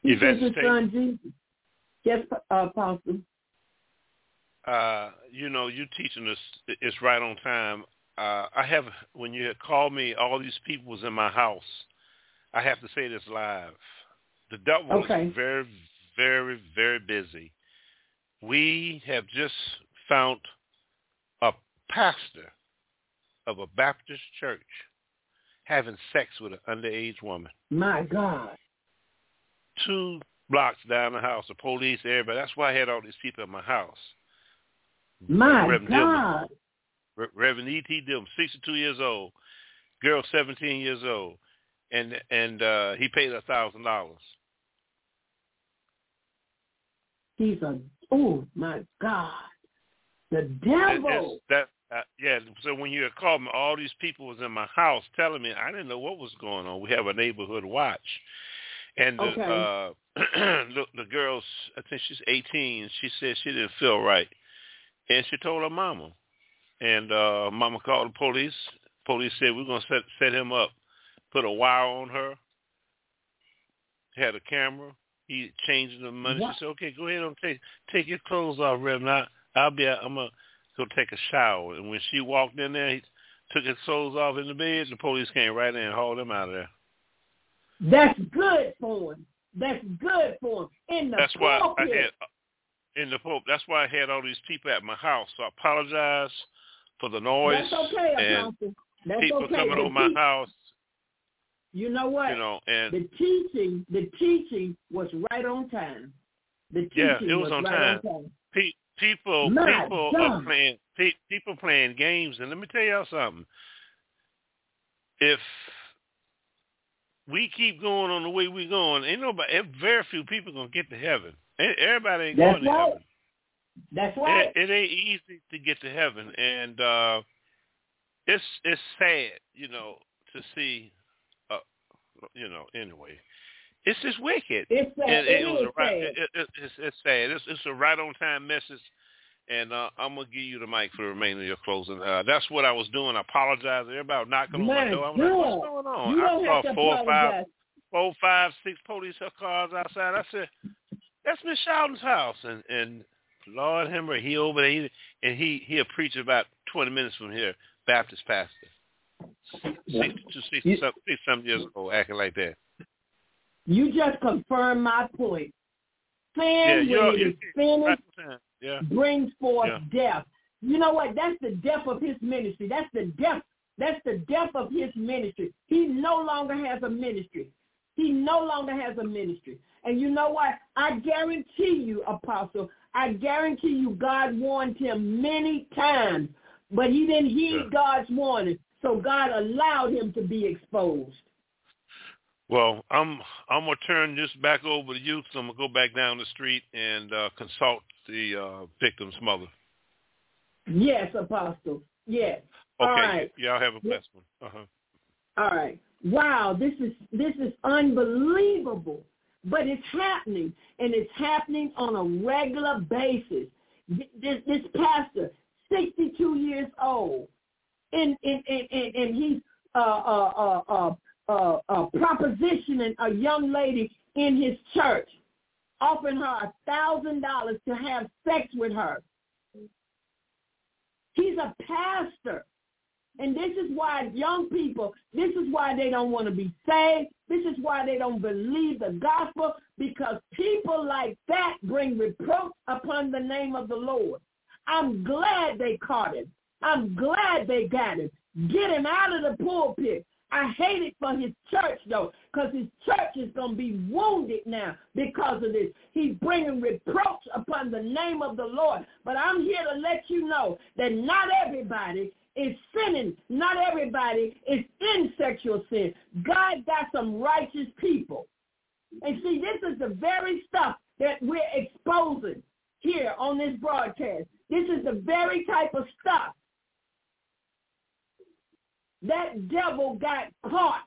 He sent his son Jesus. Yes, uh, Apostle. Uh, you know, you teaching us it's right on time. Uh, I have when you called me, all these people was in my house. I have to say this live. The devil okay. was very, very, very busy. We have just found a pastor of a Baptist church having sex with an underage woman. My God. Two blocks down the house, the police, everybody. That's why I had all these people in my house. My Reverend God. Dillman, Reverend E.T. Dillman, 62 years old, girl 17 years old, and and uh, he paid a thousand dollars. He's a oh my God, the devil. that uh, yeah. So when you called me, all these people was in my house telling me I didn't know what was going on. We have a neighborhood watch, and the, okay. uh, the the girl's I think she's 18. She said she didn't feel right, and she told her mama, and uh mama called the police. Police said we're gonna set set him up, put a wire on her. Had a camera he changed the money. What? She said, "Okay, go ahead and take take your clothes off, Reverend. I, I'll be. I'm gonna go take a shower." And when she walked in there, he took his clothes off in the bed. The police came right in and hauled him out of there. That's good for him. That's good for him. In the That's why I had in the Pope. That's why I had all these people at my house. So I apologize for the noise That's okay, and That's people okay. coming on my house. You know what? You know, and the teaching, the teaching was right on time. The teaching yeah, it was, was on, right time. on time. Pe- people, My people God. are playing. Pe- people playing games, and let me tell y'all something. If we keep going on the way we're going, ain't nobody, eh, very few people gonna get to heaven. Everybody ain't That's going to heaven. That's right. It, it ain't easy to get to heaven, and uh it's it's sad, you know, to see. Uh, you know, anyway, it's just wicked. It's sad. and it it, was a right. sad. It, it, it's, it's sad. It's, it's a right on time message, and uh, I'm gonna give you the mic for the remainder of your closing. Uh, that's what I was doing. I apologize. Everybody knocking on My my door. I'm like, what's going on? You I saw four, apologize. four, five, six police cars outside. I said, that's Miss Sheldon's house, and and Lord Hemmer, he over there, he, and he he'll preach about 20 minutes from here, Baptist pastor, 62, 60, some, some years old, acting like that. You just confirmed my point. Sin, Yeah, when it is finished, yeah, brings forth Yeah. death. You know what? That's the death of his ministry. That's the death. That's the death of his ministry. He no longer has a ministry. He no longer has a ministry. And you know what? I guarantee you, Apostle, I guarantee you God warned him many times, but he didn't heed Yeah. God's warning. So God allowed him to be exposed. Well, I'm I'm gonna turn this back over to you. So I'm gonna go back down the street and uh, consult the uh, victim's mother. Yes, Apostle. Yes. Okay, All right. y'all have a blessed one. Uh-huh. All right. Wow, this is this is unbelievable. But it's happening and it's happening on a regular basis. This this pastor, 62 years old, and and and, and, he's uh uh uh uh uh, uh propositioning a young lady in his church, offering her a thousand dollars to have sex with her. He's a pastor. And this is why young people, this is why they don't want to be saved. This is why they don't believe the gospel because people like that bring reproach upon the name of the Lord. I'm glad they caught him. I'm glad they got him. Get him out of the pulpit. I hate it for his church, though, because his church is going to be wounded now because of this. He's bringing reproach upon the name of the Lord. But I'm here to let you know that not everybody is sinning. Not everybody is in sexual sin. God got some righteous people. And see, this is the very stuff that we're exposing here on this broadcast. This is the very type of stuff that devil got caught.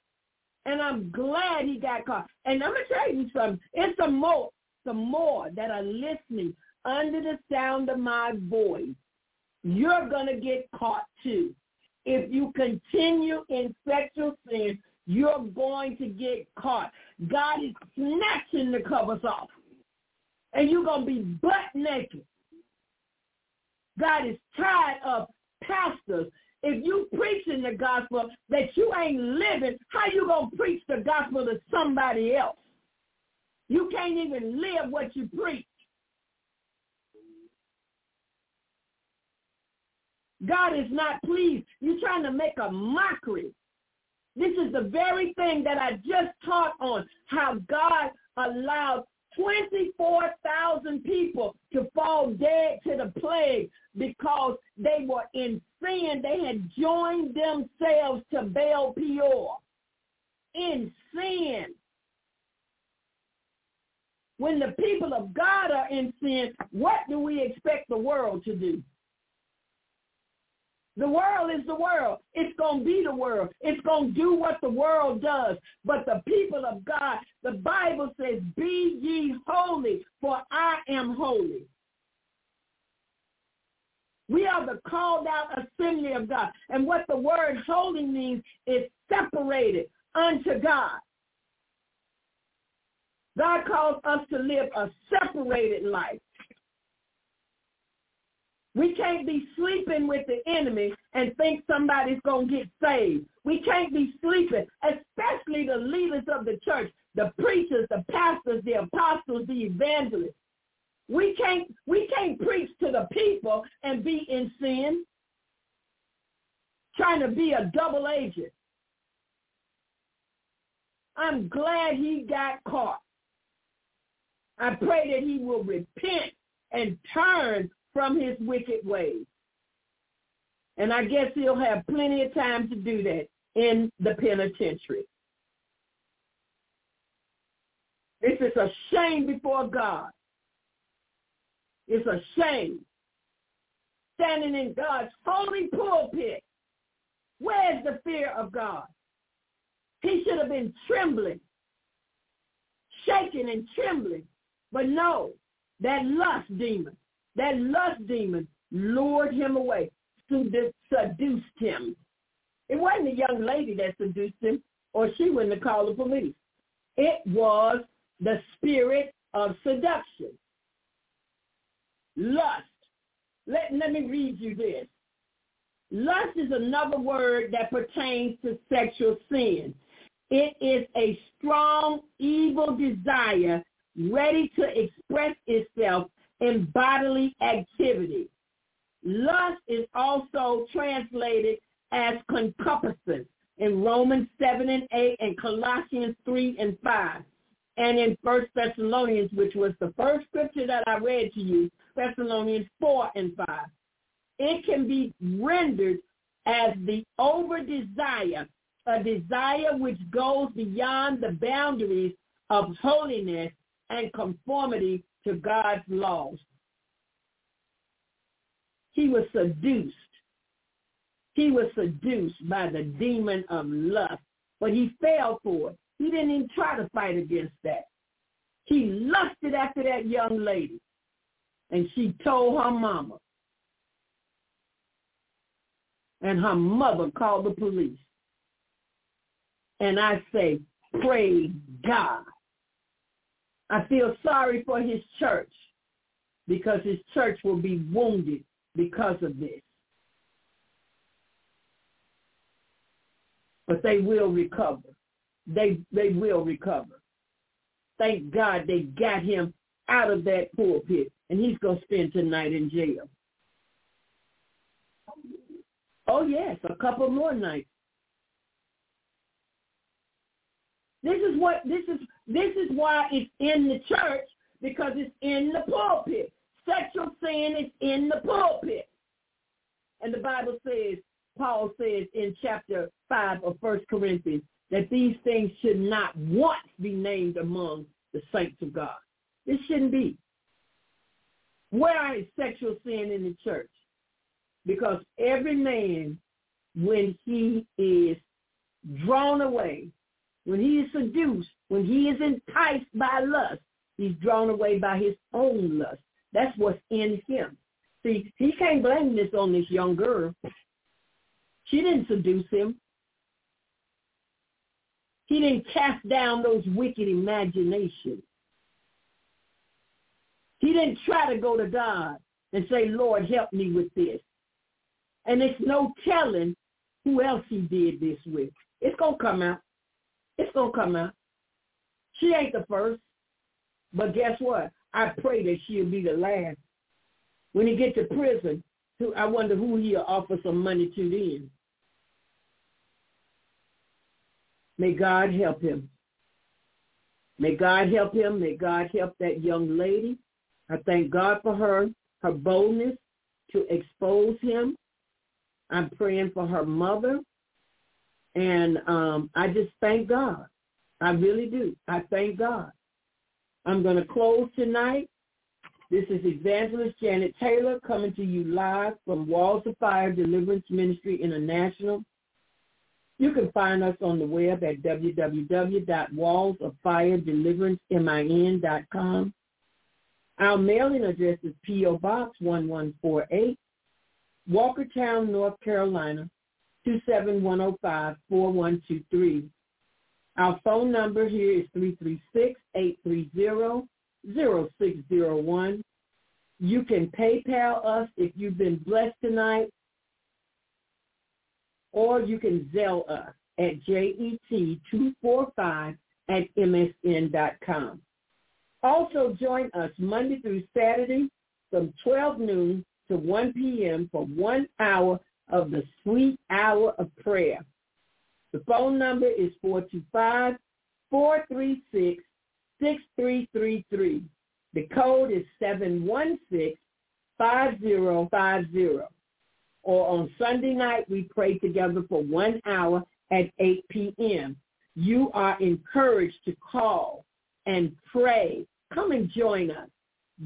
And I'm glad he got caught. And I'm going to tell you something. It's some more, some more that are listening under the sound of my voice. You're going to get caught too. If you continue in sexual sin, you're going to get caught. God is snatching the covers off. And you're going to be butt naked. God is tired of pastors if you preaching the gospel that you ain't living, how you going to preach the gospel to somebody else? You can't even live what you preach. God is not pleased. You're trying to make a mockery. This is the very thing that I just taught on, how God allowed 24,000 people to fall dead to the plague because they were in sin. They had joined themselves to Baal Peor in sin. When the people of God are in sin, what do we expect the world to do? The world is the world. It's going to be the world. It's going to do what the world does. But the people of God, the Bible says, be ye holy, for I am holy. We are the called out assembly of God. And what the word holy means is separated unto God. God calls us to live a separated life. We can't be sleeping with the enemy and think somebody's going to get saved. We can't be sleeping, especially the leaders of the church, the preachers, the pastors, the apostles, the evangelists. We can't we can't preach to the people and be in sin, trying to be a double agent. I'm glad he got caught. I pray that he will repent and turn from his wicked ways. And I guess he'll have plenty of time to do that in the penitentiary. This is a shame before God. It's a shame. Standing in God's holy pulpit. Where's the fear of God? He should have been trembling, shaking and trembling. But no, that lust demon that lust demon lured him away, seduced him. It wasn't a young lady that seduced him, or she wouldn't have called the police. It was the spirit of seduction. Lust. Let, let me read you this. Lust is another word that pertains to sexual sin. It is a strong evil desire ready to express itself in bodily activity. Lust is also translated as concupiscence in Romans 7 and 8 and Colossians 3 and 5. And in First Thessalonians, which was the first scripture that I read to you, Thessalonians 4 and 5. It can be rendered as the over desire, a desire which goes beyond the boundaries of holiness and conformity to God's laws. He was seduced. He was seduced by the demon of lust, but he fell for it. He didn't even try to fight against that. He lusted after that young lady, and she told her mama. And her mother called the police. And I say, praise God I feel sorry for his church because his church will be wounded because of this. But they will recover. They they will recover. Thank God they got him out of that pulpit and he's going to spend tonight in jail. Oh yes, a couple more nights. This is what this is this is why it's in the church because it's in the pulpit. Sexual sin is in the pulpit. And the Bible says Paul says in chapter 5 of First Corinthians that these things should not once be named among the saints of God. This shouldn't be. Where is sexual sin in the church? Because every man, when he is drawn away, when he is seduced, when he is enticed by lust, he's drawn away by his own lust. That's what's in him. See, he can't blame this on this young girl. She didn't seduce him. He didn't cast down those wicked imaginations. He didn't try to go to God and say, Lord, help me with this. And it's no telling who else he did this with. It's going to come out. It's going to come out. She ain't the first. But guess what? I pray that she'll be the last. When he get to prison, I wonder who he'll offer some money to then. May God help him. May God help him. May God help that young lady. I thank God for her, her boldness to expose him. I'm praying for her mother. And um, I just thank God. I really do. I thank God. I'm going to close tonight. This is Evangelist Janet Taylor coming to you live from Walls of Fire Deliverance Ministry International. You can find us on the web at www.wallsoffiredeliverancemin.com. Our mailing address is P.O. Box 1148, Walkertown, North Carolina, 27105-4123. Our phone number here is 336-830-0601. You can PayPal us if you've been blessed tonight, or you can Zelle us at jet245 at msn.com. Also join us Monday through Saturday from 12 noon to 1 p.m. for one hour of the sweet hour of prayer. The phone number is 425-436-6333. The code is 716-5050. Or on Sunday night, we pray together for one hour at 8 p.m. You are encouraged to call and pray. Come and join us.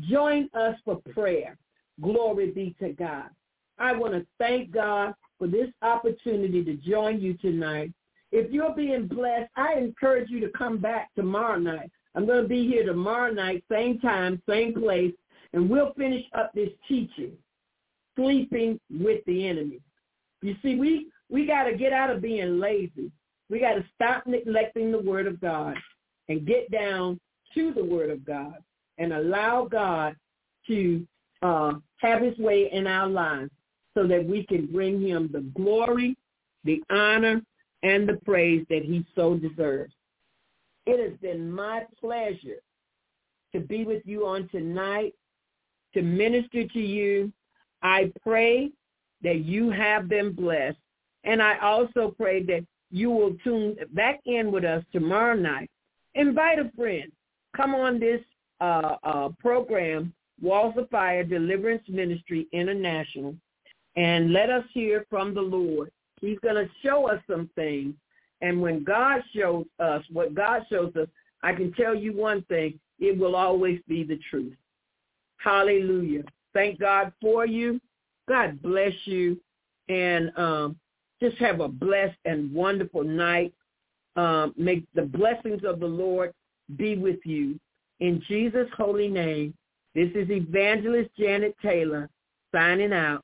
Join us for prayer. Glory be to God. I want to thank God for this opportunity to join you tonight. If you're being blessed, I encourage you to come back tomorrow night. I'm going to be here tomorrow night, same time, same place, and we'll finish up this teaching, sleeping with the enemy. You see, we, we got to get out of being lazy. We got to stop neglecting the word of God and get down to the word of God and allow God to uh, have his way in our lives so that we can bring him the glory, the honor, and the praise that he so deserves. It has been my pleasure to be with you on tonight, to minister to you. I pray that you have been blessed. And I also pray that you will tune back in with us tomorrow night. Invite a friend. Come on this uh, uh, program, Walls of Fire Deliverance Ministry International, and let us hear from the Lord. He's going to show us some things. And when God shows us what God shows us, I can tell you one thing, it will always be the truth. Hallelujah. Thank God for you. God bless you. And um, just have a blessed and wonderful night. Um, may the blessings of the Lord be with you. In Jesus' holy name, this is Evangelist Janet Taylor signing out.